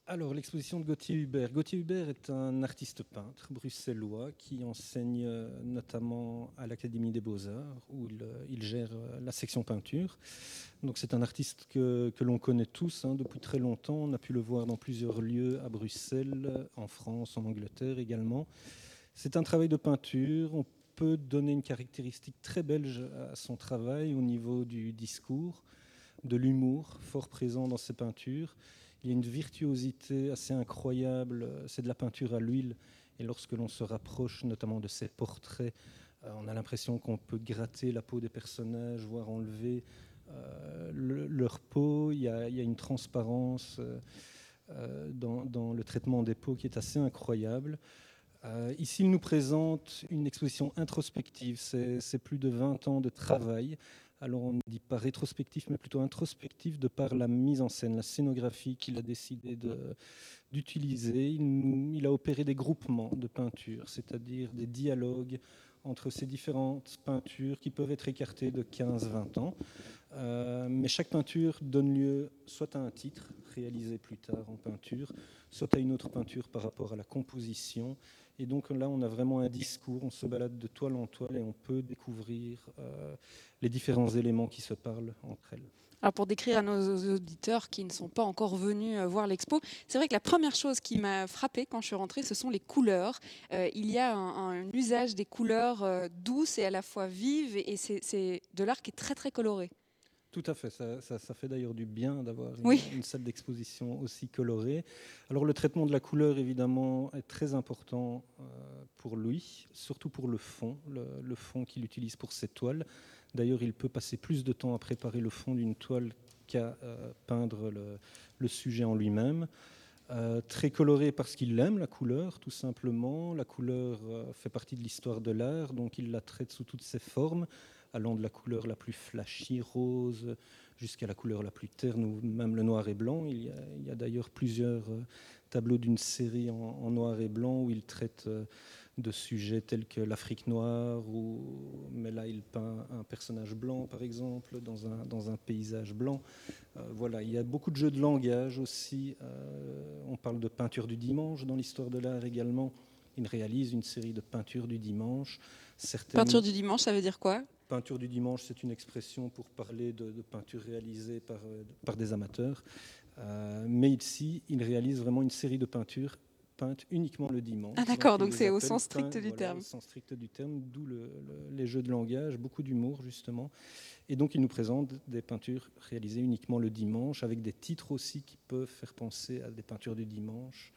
Alors, l'exposition de Gauthier Hubert. Gauthier Hubert est un artiste peintre bruxellois qui enseigne euh, notamment à l'Académie des Beaux-Arts, où il, il, gère la section peinture. Donc c'est un artiste que, l'on connaît tous hein, depuis très longtemps. On a pu le voir dans plusieurs lieux à Bruxelles, en France, en Angleterre également. C'est un travail de peinture. On peut donner une caractéristique très belge à son travail au niveau du discours, de l'humour fort présent dans ses peintures. Il y a une virtuosité assez incroyable. C'est de la peinture à l'huile. Et lorsque l'on se rapproche notamment de ses portraits, euh, on a l'impression qu'on peut gratter la peau des personnages, voire enlever euh, leur peau, il y, a, une transparence euh, euh, dans, le traitement des peaux qui est assez incroyable. ici, il nous présente une exposition introspective. C'est plus de 20 ans de travail. Alors, on ne dit pas rétrospectif, mais plutôt introspectif de par la mise en scène, la scénographie qu'il a décidé d'utiliser. Il, a opéré des groupements de peintures, c'est-à-dire des dialogues entre ces différentes peintures qui peuvent être écartées de 15-20 ans. Euh, mais chaque peinture donne lieu soit à un titre réalisé plus tard en peinture, soit à une autre peinture par rapport à la composition. Et donc là, on a vraiment un discours, on se balade de toile en toile et on peut découvrir euh, les différents éléments qui se parlent entre elles. Alors pour décrire à nos auditeurs qui ne sont pas encore venus euh, voir l'expo, c'est vrai que la première chose qui m'a frappée quand je suis rentrée, ce sont les couleurs. Euh, il y a un, usage des couleurs douces et à la fois vives, et c'est de l'art qui est très très coloré. Tout à fait, ça, fait d'ailleurs du bien d'avoir une, salle d'exposition aussi colorée. Alors le traitement de la couleur, évidemment, est très important pour lui, surtout pour le fond, le, le fond qu'il utilise pour ses toiles. D'ailleurs, il peut passer plus de temps à préparer le fond d'une toile qu'à euh, peindre le, sujet en lui-même. Euh, très coloré parce qu'il aime la couleur, tout simplement. La couleur euh, fait partie de l'histoire de l'art, donc il la traite sous toutes ses formes, allant de la couleur la plus flashy, rose, jusqu'à la couleur la plus terne, ou même le noir et blanc. Il y a, d'ailleurs plusieurs tableaux d'une série en, noir et blanc où il traite de sujets tels que l'Afrique noire, ou, mais là il peint un personnage blanc par exemple, dans un, dans un paysage blanc. Euh, voilà, il y a beaucoup de jeux de langage aussi. Euh, on parle de peinture du dimanche dans l'histoire de l'art également. Il réalise une série de peintures du dimanche. Peinture du dimanche, ça veut dire quoi? Peinture du dimanche, c'est une expression pour parler de, de peinture réalisée par, euh, par des amateurs. mais ici, il réalise vraiment une série de peintures peinte uniquement le dimanche. Ah d'accord, donc c'est au sens strict du terme. Au sens strict du terme, d'où les jeux de langage, beaucoup d'humour justement. Et donc il nous présente des peintures réalisées uniquement le dimanche, avec des titres aussi qui peuvent faire penser à des peintures du dimanche.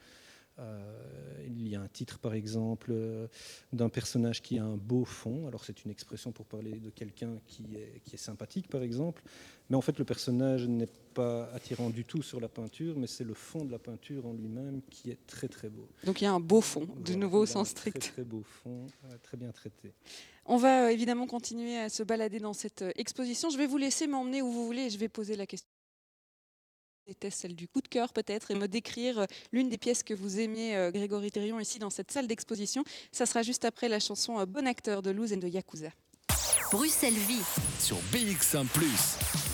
Euh, il y a un titre, par exemple, euh, d'un personnage qui a un beau fond. Alors, c'est une expression pour parler de quelqu'un qui est, qui est sympathique, par exemple. Mais en fait, le personnage n'est pas attirant du tout sur la peinture, mais c'est le fond de la peinture en lui-même qui est très, très beau. Donc, il y a un beau fond, de nouveau au sens strict. Très, très beau fond, euh, très bien traité. On va évidemment continuer à se balader dans cette exposition. Je vais vous laisser m'emmener où vous voulez et je vais poser la question était celle du coup de cœur peut-être et me décrire euh, l'une des pièces que vous aimez, euh, Grégory Thérion, ici dans cette salle d'exposition. Ça sera juste après la chanson euh, Bon acteur de Luz et de Yakuza. Bruxelles Vie sur BX1 ⁇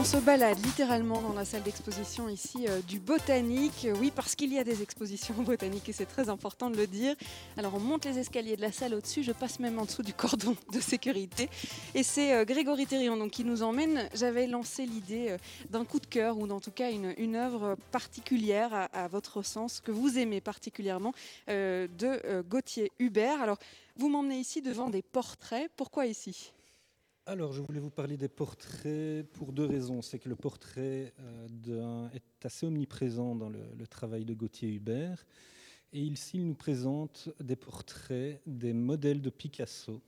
on se balade littéralement dans la salle d'exposition ici euh, du Botanique. Oui, parce qu'il y a des expositions botaniques et c'est très important de le dire. Alors on monte les escaliers de la salle au-dessus, je passe même en dessous du cordon de sécurité. Et c'est euh, Grégory Thérion donc, qui nous emmène. J'avais lancé l'idée euh, d'un coup de cœur ou en tout cas une, une œuvre particulière à, à, votre sens, que vous aimez particulièrement, de Gauthier Hubert. Alors vous m'emmenez ici devant des portraits. Pourquoi ici? Alors, je voulais vous parler des portraits pour deux raisons. C'est que le portrait euh, est assez omniprésent dans le, travail de Gauthier Hubert. Et ici, il nous présente des portraits des modèles de Picasso.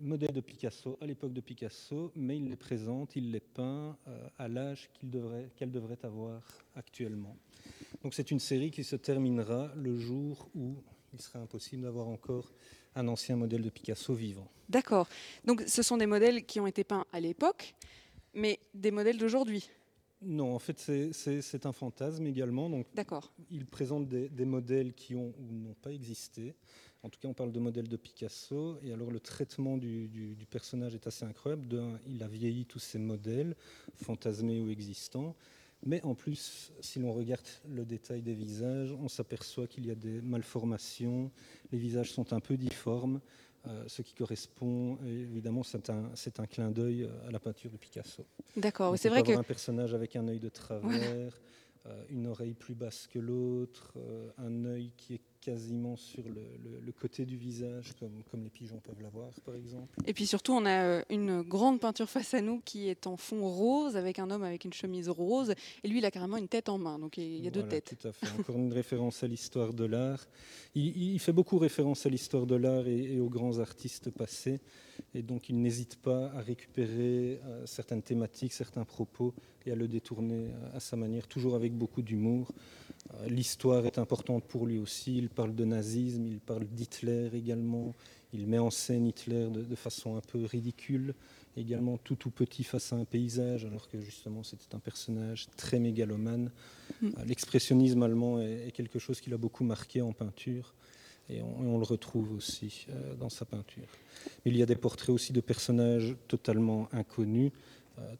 Modèles de Picasso à l'époque de Picasso, mais il les présente, il les peint euh, à l'âge qu'elles devraient, devraient avoir actuellement. Donc c'est une série qui se terminera le jour où il sera impossible d'avoir encore un ancien modèle de Picasso vivant. D'accord. Donc ce sont des modèles qui ont été peints à l'époque, mais des modèles d'aujourd'hui non, en fait, c'est un fantasme également. D'accord. Il présente des, modèles qui ont ou n'ont pas existé. En tout cas, on parle de modèles de Picasso. Et alors, le traitement du, du personnage est assez incroyable. Il a vieilli tous ces modèles, fantasmés ou existants. Mais en plus, si l'on regarde le détail des visages, on s'aperçoit qu'il y a des malformations, les visages sont un peu difformes, euh, ce qui correspond, évidemment, c'est un, un, clin d'œil à la peinture de Picasso. D'accord, c'est vrai que... un personnage avec un œil de travers, euh, une oreille plus basse que l'autre, euh, un œil qui est quasiment sur le, côté du visage, comme, comme, les pigeons peuvent l'avoir, par exemple. Et puis surtout, on a euh, une grande peinture face à nous qui est en fond rose, avec un homme avec une chemise rose, et lui, il a carrément une tête en main, donc il y a deux têtes. Tout à fait, encore une référence à l'histoire de l'art. Il, fait beaucoup référence à l'histoire de l'art et, aux grands artistes passés, et donc il n'hésite pas à récupérer certaines thématiques, certains propos, et à le détourner à sa manière, toujours avec beaucoup d'humour. Euh, l'histoire est importante pour lui aussi. Il parle de nazisme, il parle d'Hitler également. Il met en scène Hitler de, façon un peu ridicule, également tout tout petit face à un paysage, alors que justement c'était un personnage très mégalomane. Mm. Euh, l'expressionnisme allemand est, quelque chose qui l'a beaucoup marqué en peinture. Et on, le retrouve aussi euh, dans sa peinture. Il y a des portraits aussi de personnages totalement inconnus,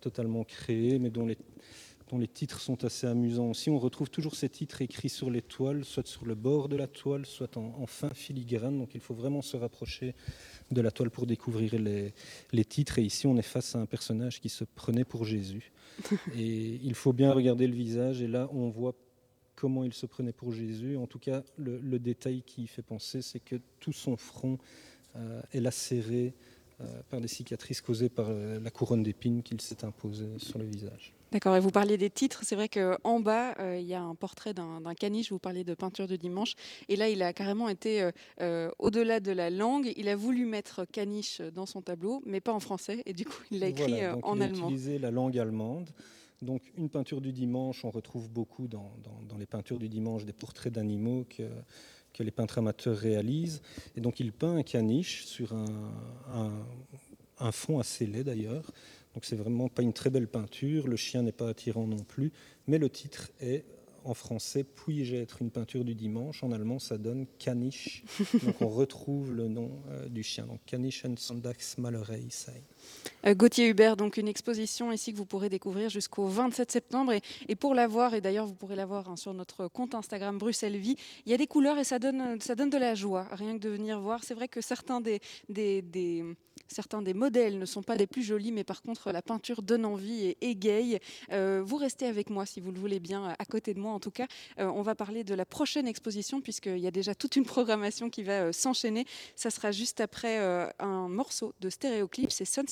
totalement créés, mais dont les, dont les titres sont assez amusants aussi. On retrouve toujours ces titres écrits sur les toiles, soit sur le bord de la toile, soit en, fin filigrane. Donc il faut vraiment se rapprocher de la toile pour découvrir les, les titres. Et ici, on est face à un personnage qui se prenait pour Jésus. Et il faut bien regarder le visage. Et là, on voit comment il se prenait pour Jésus. En tout cas, le, détail qui fait penser, c'est que tout son front euh, est lacéré euh, par des cicatrices causées par euh, la couronne d'épines qu'il s'est imposée sur le visage. D'accord, et vous parliez des titres, c'est vrai qu'en bas, il y a un portrait d'un caniche, vous parliez de peinture du dimanche, et là, il a carrément été au-delà de la langue, il a voulu mettre caniche dans son tableau, mais pas en français, et du coup, il l'a écrit en il allemand. Il a utilisé la langue allemande, donc une peinture du dimanche, on retrouve beaucoup dans, les peintures du dimanche des portraits d'animaux que, les peintres amateurs réalisent. Et donc il peint un caniche sur un, fond assez laid d'ailleurs. Donc c'est vraiment pas une très belle peinture, le chien n'est pas attirant non plus, mais le titre est en français, puis-je être une peinture du dimanche? En allemand, ça donne Kanisch. donc on retrouve le nom euh, du chien. Donc Kanischen Sonntagsmalerei sein. Euh, Gauthier Hubert, donc une exposition ici que vous pourrez découvrir jusqu'au 27 septembre. Et, pour la voir, et d'ailleurs vous pourrez la voir hein, sur notre compte Instagram Bruxelles Vie, il y a des couleurs et ça donne, ça donne de la joie, rien que de venir voir. C'est vrai que certains des, certains des modèles ne sont pas les plus jolis, mais par contre la peinture donne envie et égaye. Euh, vous restez avec moi si vous le voulez bien, à côté de moi en tout cas. Euh, on va parler de la prochaine exposition puisqu'il y a déjà toute une programmation qui va s'enchaîner. Ça sera juste après un morceau de stéréoclip, c'est Sunset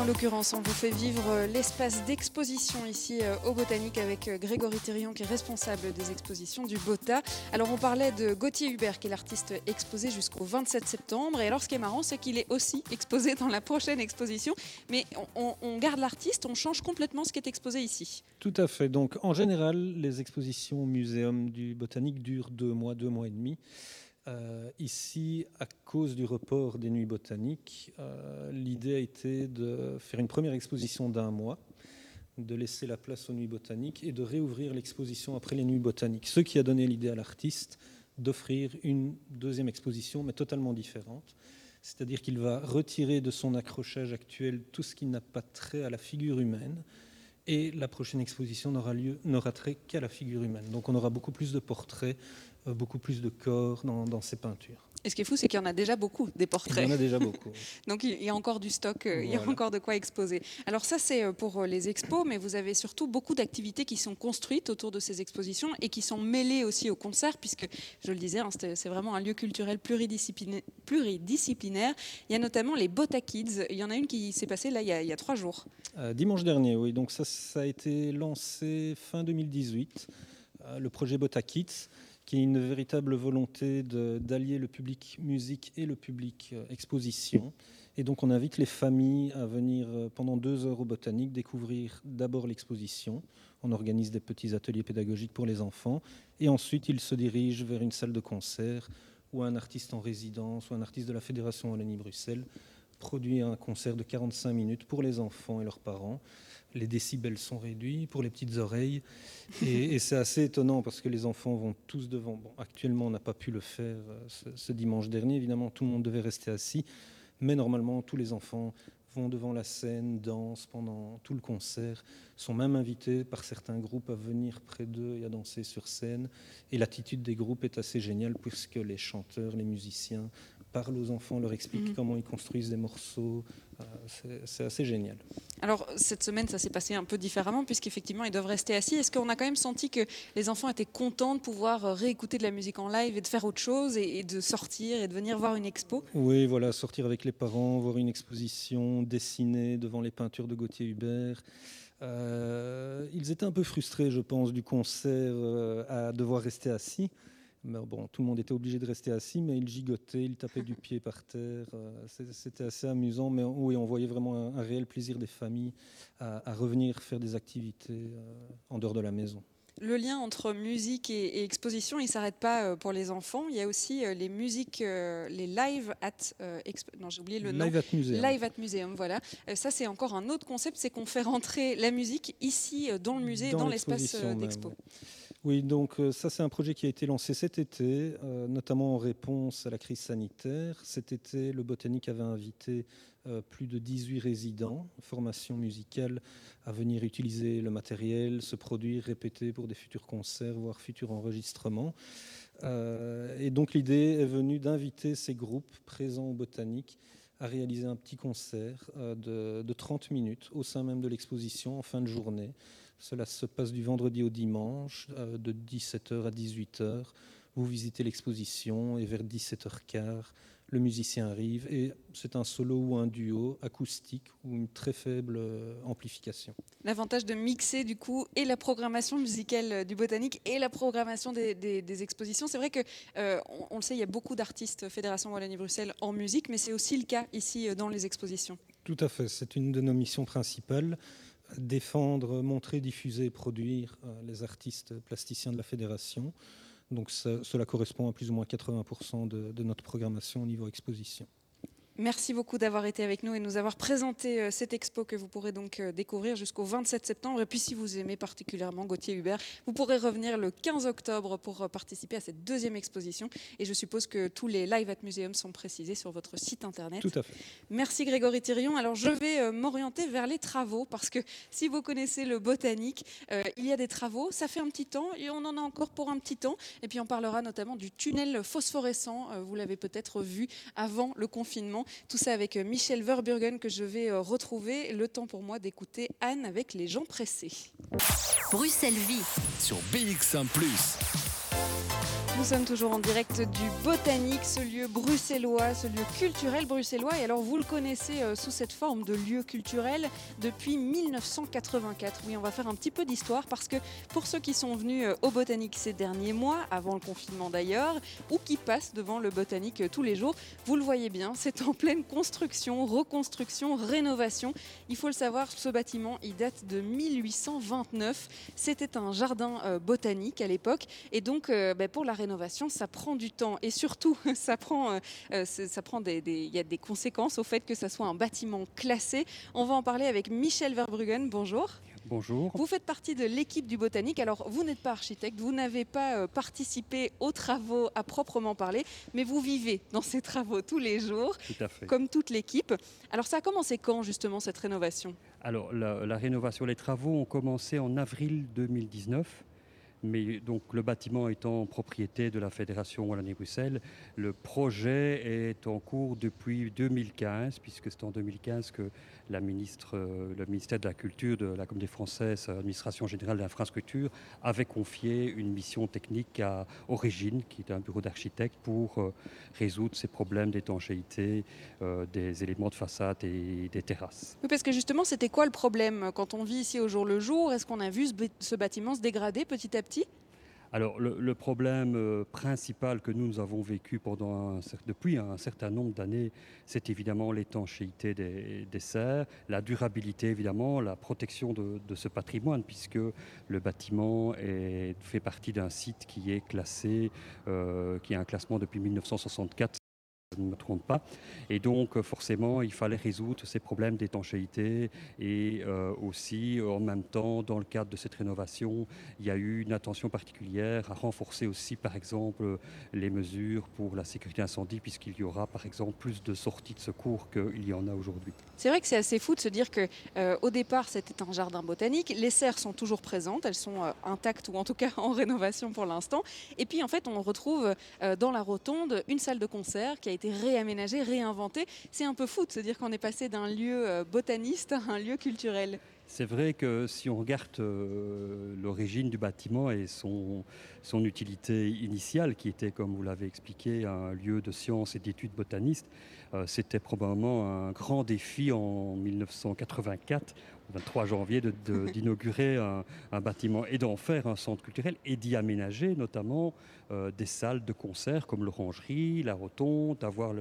en l'occurrence, on vous fait vivre euh, l'espace d'exposition ici euh, au Botanique avec euh, Grégory Thérion qui est responsable des expositions du Bota. Alors on parlait de Gauthier Hubert qui est l'artiste exposé jusqu'au 27 septembre. Et alors ce qui est marrant, c'est qu'il est aussi exposé dans la prochaine exposition. Mais on, garde l'artiste, on change complètement ce qui est exposé ici. Tout à fait. Donc en général, les expositions au muséum du Botanique durent deux mois, deux mois et demi. Euh, ici, à cause du report des nuits botaniques, euh, l'idée a été de faire une première exposition d'un mois, de laisser la place aux nuits botaniques et de réouvrir l'exposition après les nuits botaniques. Ce qui a donné l'idée à l'artiste d'offrir une deuxième exposition, mais totalement différente. C'est-à-dire qu'il va retirer de son accrochage actuel tout ce qui n'a pas trait à la figure humaine. Et la prochaine exposition n'aura trait qu'à la figure humaine. Donc on aura beaucoup plus de portraits, beaucoup plus de corps dans, dans ces peintures. Et ce qui est fou, c'est qu'il y en a déjà beaucoup, des portraits. Il y en a déjà beaucoup. Donc il y a encore du stock, euh, il y a encore de quoi exposer. Alors ça, c'est euh, pour les expos, mais vous avez surtout beaucoup d'activités qui sont construites autour de ces expositions et qui sont mêlées aussi au concert, puisque, je le disais, hein, c'est vraiment un lieu culturel pluridisciplinaire, pluridisciplinaire. Il y a notamment les Bota Kids. Il y en a une qui s'est passée là, il y a, il y a trois jours. dimanche dernier, oui. Donc ça, ça a été lancé fin 2018, le projet Bota Kids qui est une véritable volonté d'allier le public musique et le public euh, exposition. Et donc on invite les familles à venir euh, pendant deux heures au Botanique découvrir d'abord l'exposition. On organise des petits ateliers pédagogiques pour les enfants et ensuite ils se dirigent vers une salle de concert où un artiste en résidence ou un artiste de la Fédération Wallonie-Bruxelles produit un concert de 45 minutes pour les enfants et leurs parents les décibels sont réduits pour les petites oreilles. Et, c'est assez étonnant parce que les enfants vont tous devant. Bon, actuellement, on n'a pas pu le faire euh, ce, dimanche dernier. Évidemment, tout le monde devait rester assis. Mais normalement, tous les enfants vont devant la scène, dansent pendant tout le concert, sont même invités par certains groupes à venir près d'eux et à danser sur scène. Et l'attitude des groupes est assez géniale puisque les chanteurs, les musiciens parlent aux enfants, leur expliquent mhm. comment ils construisent des morceaux. Euh, c'est assez génial. Alors, cette semaine, ça s'est passé un peu différemment, puisqu'effectivement, ils doivent rester assis. Est-ce qu'on a quand même senti que les enfants étaient contents de pouvoir euh, réécouter de la musique en live et de faire autre chose et, de sortir et de venir voir une expo? Oui, voilà, sortir avec les parents, voir une exposition, dessiner devant les peintures de Gauthier Hubert. Euh, ils étaient un peu frustrés, je pense, du concert à devoir rester assis bon, tout le monde était obligé de rester assis, mais il gigotait, il tapait du pied par terre. Euh, c'était assez amusant, mais oui, on voyait vraiment un, réel plaisir des familles à, revenir faire des activités euh, en dehors de la maison. Le lien entre musique et, exposition, il ne s'arrête pas euh, pour les enfants. Il y a aussi les musiques, les live at, non j'ai oublié le nom. Live at Museum. Live at Museum, voilà. ça c'est encore un autre concept, c'est qu'on fait rentrer la musique ici dans le musée, dans, l'espace d'expo. Oui, donc euh, ça c'est un projet qui a été lancé cet été, euh, notamment en réponse à la crise sanitaire. Cet été, le Botanique avait invité euh, plus de 18 résidents, formation musicale, à venir utiliser le matériel, se produire, répéter pour des futurs concerts, voire futurs enregistrements. et donc l'idée est venue d'inviter ces groupes présents au Botanique à réaliser un petit concert de, de 30 minutes au sein même de l'exposition en fin de journée cela se passe du vendredi au dimanche, euh, de 17h à 18h. Vous visitez l'exposition et vers 17h15, le musicien arrive et c'est un solo ou un duo acoustique ou une très faible euh, amplification. L'avantage de mixer du coup et la programmation musicale euh, du botanique et la programmation des, expositions, c'est vrai que on, le sait, il y a beaucoup d'artistes Fédération Wallonie-Bruxelles en musique, mais c'est aussi le cas ici dans les expositions. Tout à fait, c'est une de nos missions principales défendre, montrer, diffuser produire euh, les artistes plasticiens de la fédération. Donc cela correspond à plus ou moins 80% de notre programmation au niveau exposition. Merci beaucoup d'avoir été avec nous et nous avoir présenté euh, cette expo que vous pourrez donc euh, découvrir jusqu'au 27 septembre. Et puis si vous aimez particulièrement Gauthier Hubert, vous pourrez revenir le 15 octobre pour euh, participer à cette deuxième exposition. Et je suppose que tous les live at museum sont précisés sur votre site internet. Tout à fait. Merci Grégory Thirion. Alors je vais m'orienter vers les travaux parce que si vous connaissez le botanique, il y a des travaux. Ça fait un petit temps et on en a encore pour un petit temps. Et puis on parlera notamment du tunnel phosphorescent. vous l'avez peut-être vu avant le confinement. Tout ça avec euh, Michel Verburgen que je vais euh, retrouver. Le temps pour moi d'écouter Anne avec les gens pressés. Bruxelles Vie sur BX1 ⁇ nous sommes toujours en direct du Botanique, ce lieu bruxellois, ce lieu culturel bruxellois. Et alors, vous le connaissez euh, sous cette forme de lieu culturel depuis 1984. Oui, on va faire un petit peu d'histoire parce que pour ceux qui sont venus euh, au Botanique ces derniers mois, avant le confinement d'ailleurs, ou qui passent devant le Botanique euh, tous les jours, vous le voyez bien, c'est en pleine construction, reconstruction, rénovation. Il faut le savoir, ce bâtiment, il date de 1829. C'était un jardin botanique à l'époque. Et donc, ben, pour la rénovation, ça prend du temps et surtout, ça prend, euh, euh, ça prend des, il y a des conséquences au fait que ça soit un bâtiment classé. On va en parler avec Michel Verbruggen. Bonjour. Bonjour. Vous faites partie de l'équipe du Botanique. Alors, vous n'êtes pas architecte, vous n'avez pas euh, participé aux travaux à proprement parler, mais vous vivez dans ces travaux tous les jours, Tout à fait. comme toute l'équipe. Alors, ça a commencé quand, justement, cette rénovation? Alors, la, la, rénovation, les travaux ont commencé en avril 2019 mais donc le bâtiment étant propriété de la Fédération Wallonie-Bruxelles, le projet est en cours depuis 2015, puisque c'est en 2015 que la ministre, euh, le ministère de la Culture de la Communauté française, Administration générale de l'infrastructure, avait confié une mission technique à Origine, qui est un bureau d'architectes, pour euh, résoudre ces problèmes d'étanchéité euh, des éléments de façade et des terrasses. Parce que justement, c'était quoi le problème? Quand on vit ici au jour le jour Est-ce qu'on a vu ce bâtiment se dégrader petit à petit? Alors le, problème euh, principal que nous, nous avons vécu pendant depuis un certain nombre d'années, c'est évidemment l'étanchéité des, serres, la durabilité évidemment, la protection de, ce patrimoine, puisque le bâtiment fait partie d'un site qui est classé, euh, qui a un classement depuis 1964 ne me trompe pas. Et donc, euh, forcément, il fallait résoudre ces problèmes d'étanchéité. Et euh, aussi, en même temps, dans le cadre de cette rénovation, il y a eu une attention particulière à renforcer aussi, par exemple, les mesures pour la sécurité incendie, puisqu'il y aura, par exemple, plus de sorties de secours qu'il y en a aujourd'hui. C'est vrai que c'est assez fou de se dire que, euh, au départ, c'était un jardin botanique. Les serres sont toujours présentes, elles sont intactes ou en tout cas en rénovation pour l'instant. Et puis, en fait, on retrouve dans la rotonde une salle de concert qui a été été réaménagé, réinventé. C'est un peu fou de se dire qu'on est passé d'un lieu euh, botaniste à un lieu culturel. C'est vrai que si on regarde euh, l'origine du bâtiment et son, son utilité initiale, qui était, comme vous l'avez expliqué, un lieu de sciences et d'études botanistes, euh, c'était probablement un grand défi en 1984 23 janvier d'inaugurer un, un, bâtiment et d'en faire un centre culturel et d'y aménager notamment euh, des salles de concert comme l'orangerie, la rotonde, d'avoir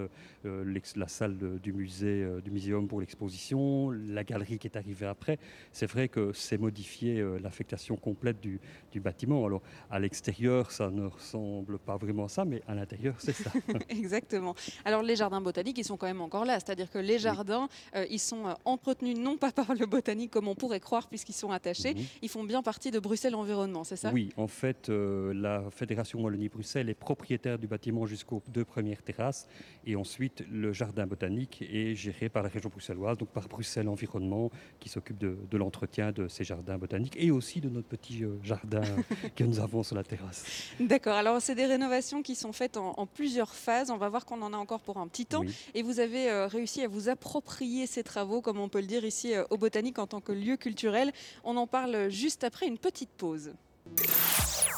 la salle du musée, euh, du muséum pour l'exposition, la galerie qui est arrivée après. c'est vrai que c'est modifier euh, l'affectation complète du, du bâtiment. Alors à l'extérieur, ça ne ressemble pas vraiment à ça, mais à l'intérieur, c'est ça. Exactement. Alors les jardins botaniques, ils sont quand même encore là, c'est-à-dire que les jardins, euh, ils sont euh, entretenus non pas par le botanique comme on pourrait croire puisqu'ils sont attachés, Mhm. ils font bien partie de Bruxelles Environnement, c'est ça? Oui, en fait, euh, la Fédération Wallonie-Bruxelles est propriétaire du bâtiment jusqu'aux deux premières terrasses. Et ensuite, le jardin botanique est géré par la région bruxelloise, donc par Bruxelles Environnement, qui s'occupe de, de l'entretien de ces jardins botaniques et aussi de notre petit euh, jardin que nous avons sur la terrasse. D'accord, alors c'est des rénovations qui sont faites en, en plusieurs phases, on va voir qu'on en a encore pour un petit temps. Oui. Et vous avez euh, réussi à vous approprier ces travaux, comme on peut le dire ici euh, au Botanique en tant que lieu culturel. On en parle juste après une petite pause.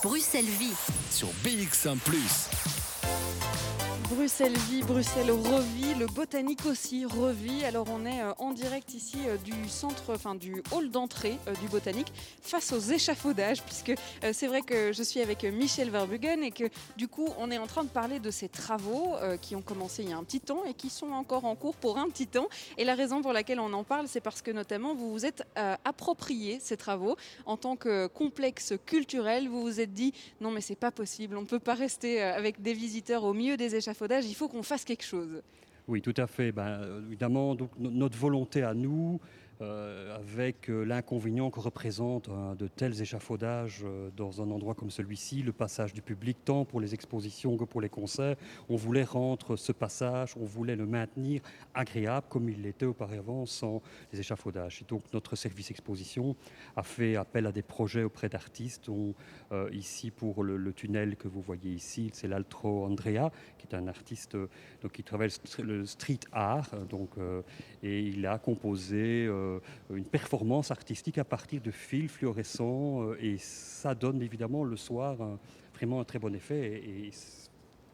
Bruxelles Vie. Sur BX1 ⁇ Bruxelles vit, Bruxelles revit, le botanique aussi revit. Alors on est euh, en direct ici euh, du centre, enfin du hall d'entrée euh, du botanique face aux échafaudages, puisque c'est vrai que je suis avec Michel Verbugen et que du coup on est en train de parler de ces travaux qui ont commencé il y a un petit temps et qui sont encore en cours pour un petit temps. Et la raison pour laquelle on en parle, c'est parce que notamment vous vous êtes approprié ces travaux en tant que complexe culturel. Vous vous êtes dit non mais c'est pas possible, on ne peut pas rester avec des visiteurs au milieu des échafaudages, il faut qu'on fasse quelque chose. Oui, tout à fait. Ben, évidemment, donc, no- notre volonté à nous, euh, avec euh, l'inconvénient que représente hein, de tels échafaudages euh, dans un endroit comme celui-ci, le passage du public, tant pour les expositions que pour les concerts, on voulait rendre ce passage, on voulait le maintenir agréable comme il l'était auparavant sans les échafaudages. Et donc notre service exposition a fait appel à des projets auprès d'artistes, euh, ici pour le, tunnel que vous voyez ici, c'est l'Altro Andrea, qui est un artiste euh, donc, qui travaille le str- le street art, euh, donc, euh, et il a composé euh, une performance artistique à partir de fils fluorescents, euh, et ça donne évidemment le soir vraiment un très bon effet. Et,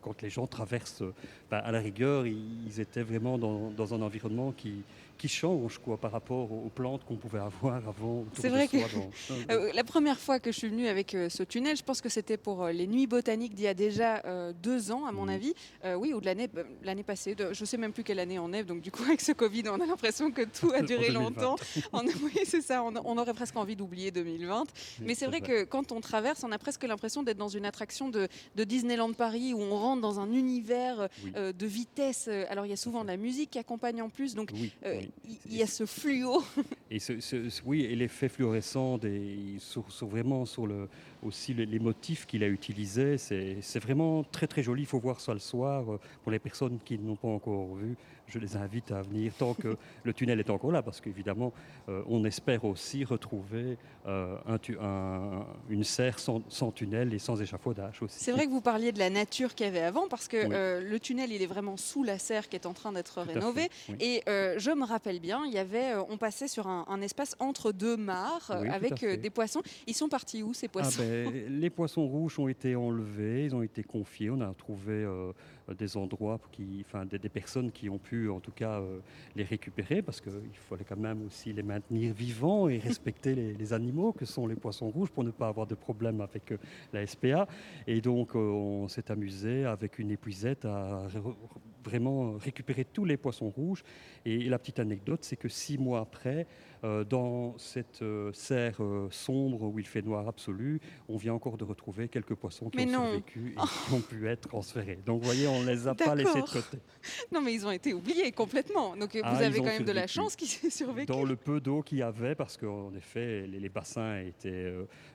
quand les gens traversent, euh, ben, à la rigueur, ils, étaient vraiment dans un environnement qui, qui change quoi, par rapport aux, plantes qu'on pouvait avoir avant. C'est vrai que- Euh, la première fois que je suis venue avec euh, ce tunnel, je pense que c'était pour euh, les nuits botaniques d'il y a déjà deux ans, à mon Mhm. avis. Euh, oui, ou de l'année l'année passée. de- je sais même plus quelle année on est. Donc, du coup, avec ce Covid, on a l'impression que tout a duré 2020. longtemps. On, oui, c'est ça. On, on aurait presque envie d'oublier 2020. Mais c'est vrai que quand on traverse, on a presque l'impression d'être dans une attraction de, de Disneyland Paris où on rentre dans un univers Oui. euh, de vitesse. Alors, il y a souvent de la musique qui accompagne en plus. Donc, Oui, euh, oui. Il y, a ce fluo. Et ce, ce- ce- oui, et l'effet fluorescent des, sur, sur vraiment sur le, aussi les, les motifs qu'il a utilisés, c'est vraiment très très joli. Il faut voir ça le soir. Euh, Pour les personnes qui ne l'ont pas encore vu, je les invite à venir tant que le tunnel est encore là, parce qu'évidemment, euh, on espère aussi retrouver euh, un tu- un- une serre sans, sans tunnel et sans échafaudage aussi. C'est vrai que vous parliez de la nature qu'il y avait avant, parce que Oui. euh, le tunnel, il est vraiment sous la serre qui est en train d'être Tout à rénové. fait, oui. Et je me rappelle bien, il y avait, on passait sur un, un espace entre deux mares Oui, avec des poissons. Ils sont partis où ces Ah poissons? ben, les poissons rouges ont été enlevés, ils ont été confiés. On a trouvé euh, des endroits, enfin, des, personnes qui ont pu, en tout cas, euh, les récupérer, parce qu'il fallait quand même aussi les maintenir vivants et respecter les, les animaux que sont les poissons rouges pour ne pas avoir de problème avec euh, la SPA. Et donc, euh, on s'est amusé avec une épuisette à vraiment récupérer tous les poissons rouges. Et la petite anecdote, c'est que six mois après, euh, dans cette euh, serre euh, sombre où il fait noir absolu, on vient encore de retrouver quelques poissons qui Mais ont non. survécu et qui ont pu être transférés. Donc, vous voyez, on ne les a pas laissés de côté. Non, mais ils ont été oubliés complètement. Donc euh, Ah, vous avez quand même de la chance qu'ils aient survécu. Dans le peu d'eau qu'il y avait, parce qu'en effet, les, les bassins étaient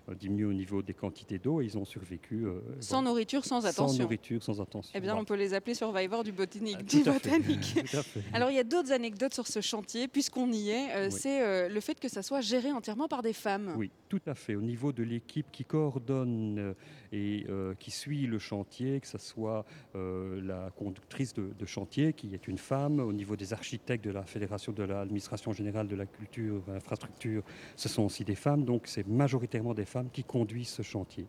euh, diminués au niveau des quantités d'eau et ils ont survécu. euh, Sans voilà. nourriture, sans Sans attention. nourriture, sans attention. Eh bien, on peut les appeler Survivor du botanique. Ah, du. Alors, il y a d'autres anecdotes sur ce chantier, puisqu'on y est. euh, Oui. C'est le fait que ça soit géré entièrement par des femmes. Oui, tout à fait. Au niveau de l'équipe qui coordonne et euh, qui suit le chantier, que ce soit euh, la conductrice de, chantier, qui est une femme, au niveau des architectes de la Fédération de l'administration générale de la culture, de l'infrastructure, ce sont aussi des femmes. Donc, c'est majoritairement des femmes qui conduisent ce chantier.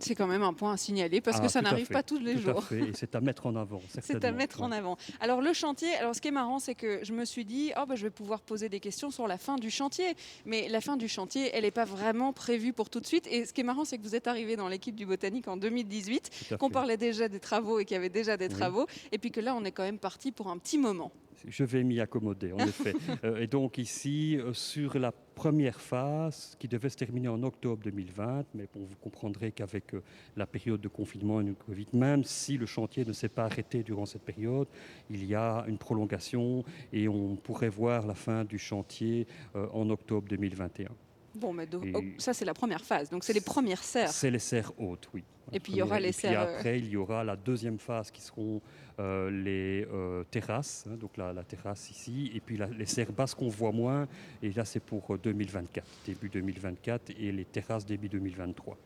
C'est quand même un point à signaler parce Ah, que ça tout à n'arrive pas tous les Tout à jours. fait, et c'est à mettre en avant. C'est à mettre en avant. Alors le chantier, alors ce qui est marrant, c'est que je me suis dit, oh, bah, je vais pouvoir poser des questions sur la fin du chantier. Mais la fin du chantier, elle n'est pas vraiment prévue pour tout de suite. Et ce qui est marrant, c'est que vous êtes arrivé dans l'équipe du Botanique en 2018, Tout à qu'on parlait déjà des travaux et qu'il y avait déjà des Oui. travaux, et puis que là, on est quand même parti pour un petit moment. Je vais m'y accommoder, en effet. Euh, et donc ici, euh, sur la première phase, qui devait se terminer en octobre 2020, mais bon, vous comprendrez qu'avec euh, la période de confinement et le Covid, même si le chantier ne s'est pas arrêté durant cette période, il y a une prolongation et on pourrait voir la fin du chantier en octobre 2021. Bon, mais oh, ça c'est la première phase, donc c'est les premières serres. C'est les serres hautes, oui. Et puis il y aura les serres. Et après, il y aura la deuxième phase qui seront euh, les euh, terrasses, hein, donc la, terrasse ici, et puis les serres basses qu'on voit moins. Et là, c'est pour 2024, euh, début 2024, et les terrasses début 2023.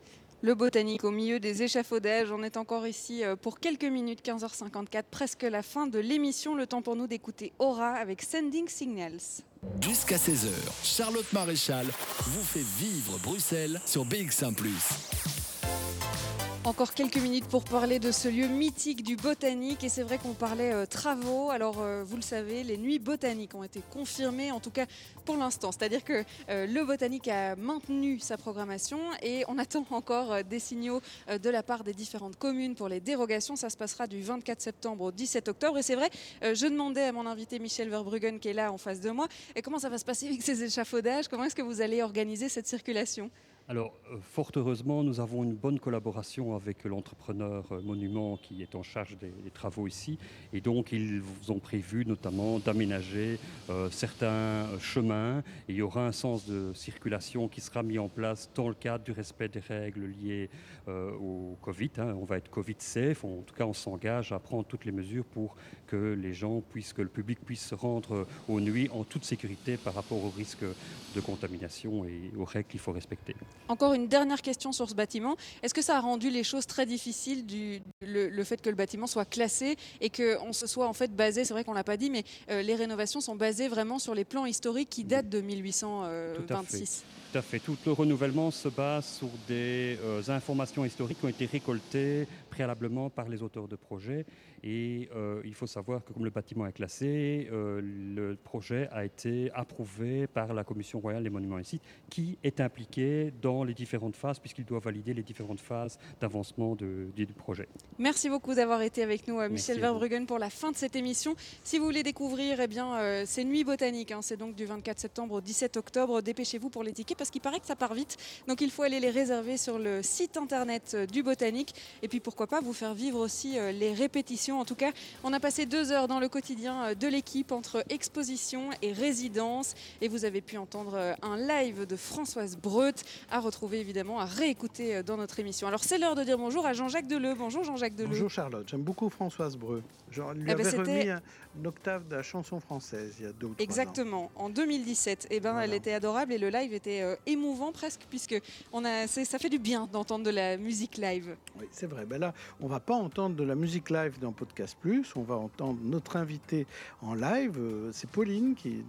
Le botanique au milieu des échafaudages. On est encore ici pour quelques minutes, 15h54, presque la fin de l'émission. Le temps pour nous d'écouter Aura avec Sending Signals. Jusqu'à 16h, Charlotte Maréchal vous fait vivre Bruxelles sur BX1 ⁇ encore quelques minutes pour parler de ce lieu mythique du botanique. Et c'est vrai qu'on parlait euh, travaux. Alors, euh, vous le savez, les nuits botaniques ont été confirmées, en tout cas pour l'instant. C'est-à-dire que euh, le botanique a maintenu sa programmation et on attend encore des signaux de la part des différentes communes pour les dérogations. Ça se passera du 24 septembre au 17 octobre. Et c'est vrai, je demandais à mon invité Michel Verbruggen, qui est là en face de moi, et comment ça va se passer avec ces échafaudages? Comment est-ce que vous allez organiser cette circulation? Alors, euh, fort heureusement, nous avons une bonne collaboration avec l'entrepreneur euh, Monument qui est en charge des, travaux ici. Et donc, ils ont prévu notamment d'aménager euh, certains chemins. Il y aura un sens de circulation qui sera mis en place dans le cadre du respect des règles liées au Covid. Hein. On va être Covid-safe. En tout cas, on s'engage à prendre toutes les mesures pour que les gens puissent, que le public puisse se rendre aux nuits en toute sécurité par rapport aux risques de contamination et aux règles qu'il faut respecter. Encore une dernière question sur ce bâtiment. Est-ce que ça a rendu les choses très difficiles, du, le, fait que le bâtiment soit classé et qu'on se soit en fait basé, c'est vrai qu'on ne l'a pas dit, mais euh, les rénovations sont basées vraiment sur les plans historiques qui datent de 1826 Tout à fait. Tout le renouvellement se base sur des euh, informations historiques qui ont été récoltées préalablement par les auteurs de projets et euh, il faut savoir que comme le bâtiment est classé, euh, le projet a été approuvé par la Commission royale des monuments et sites, qui est impliquée dans les différentes phases, puisqu'il doit valider les différentes phases d'avancement du projet. Merci beaucoup d'avoir été avec nous, euh, Michel Verbruggen, pour la fin de cette émission. Si vous voulez découvrir eh bien, ces nuits botaniques, hein, c'est donc du 24 septembre au 17 octobre, dépêchez-vous pour les tickets, parce qu'il paraît que ça part vite. Donc il faut aller les réserver sur le site internet du botanique. Et puis pourquoi pas vous faire vivre aussi les répétitions en tout cas, on a passé deux heures dans le quotidien euh, de l'équipe entre exposition et résidence. Et vous avez pu entendre euh, un live de Françoise Breut à retrouver évidemment, à réécouter euh, dans notre émission. Alors c'est l'heure de dire bonjour à Jean-Jacques Deleu. Bonjour Jean-Jacques Deleu. Bonjour Charlotte, j'aime beaucoup Françoise Breu. Je lui eh ben, avais remis une octave de la chanson française il y a deux ou trois Exactement, en 2017. Et eh ben, Elle était adorable et le live était émouvant presque, puisque on a, ça fait du bien d'entendre de la musique live. Oui, c'est vrai. Ben là, on va pas entendre de la musique live dans Podcast Plus. On va entendre notre invité en live. Euh, c'est Pauline qui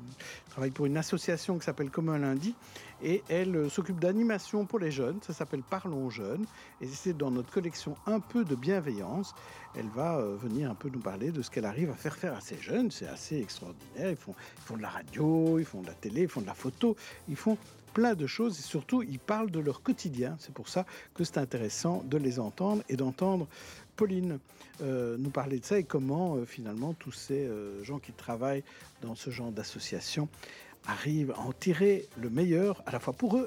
travaille pour une association qui s'appelle Comme un lundi. Et elle euh, s'occupe d'animation pour les jeunes. Ça s'appelle Parlons Jeunes. Et c'est dans notre collection Un peu de bienveillance. Elle va euh, venir un peu nous parler de ce qu'elle arrive à faire faire à ces jeunes. C'est assez extraordinaire. Ils font de la radio, ils font de la télé, ils font de la photo. Ils font plein de choses et surtout ils parlent de leur quotidien. C'est pour ça que c'est intéressant de les entendre et d'entendre Pauline euh, nous parler de ça et comment euh, finalement tous ces euh, gens qui travaillent dans ce genre d'association arrivent à en tirer le meilleur à la fois pour eux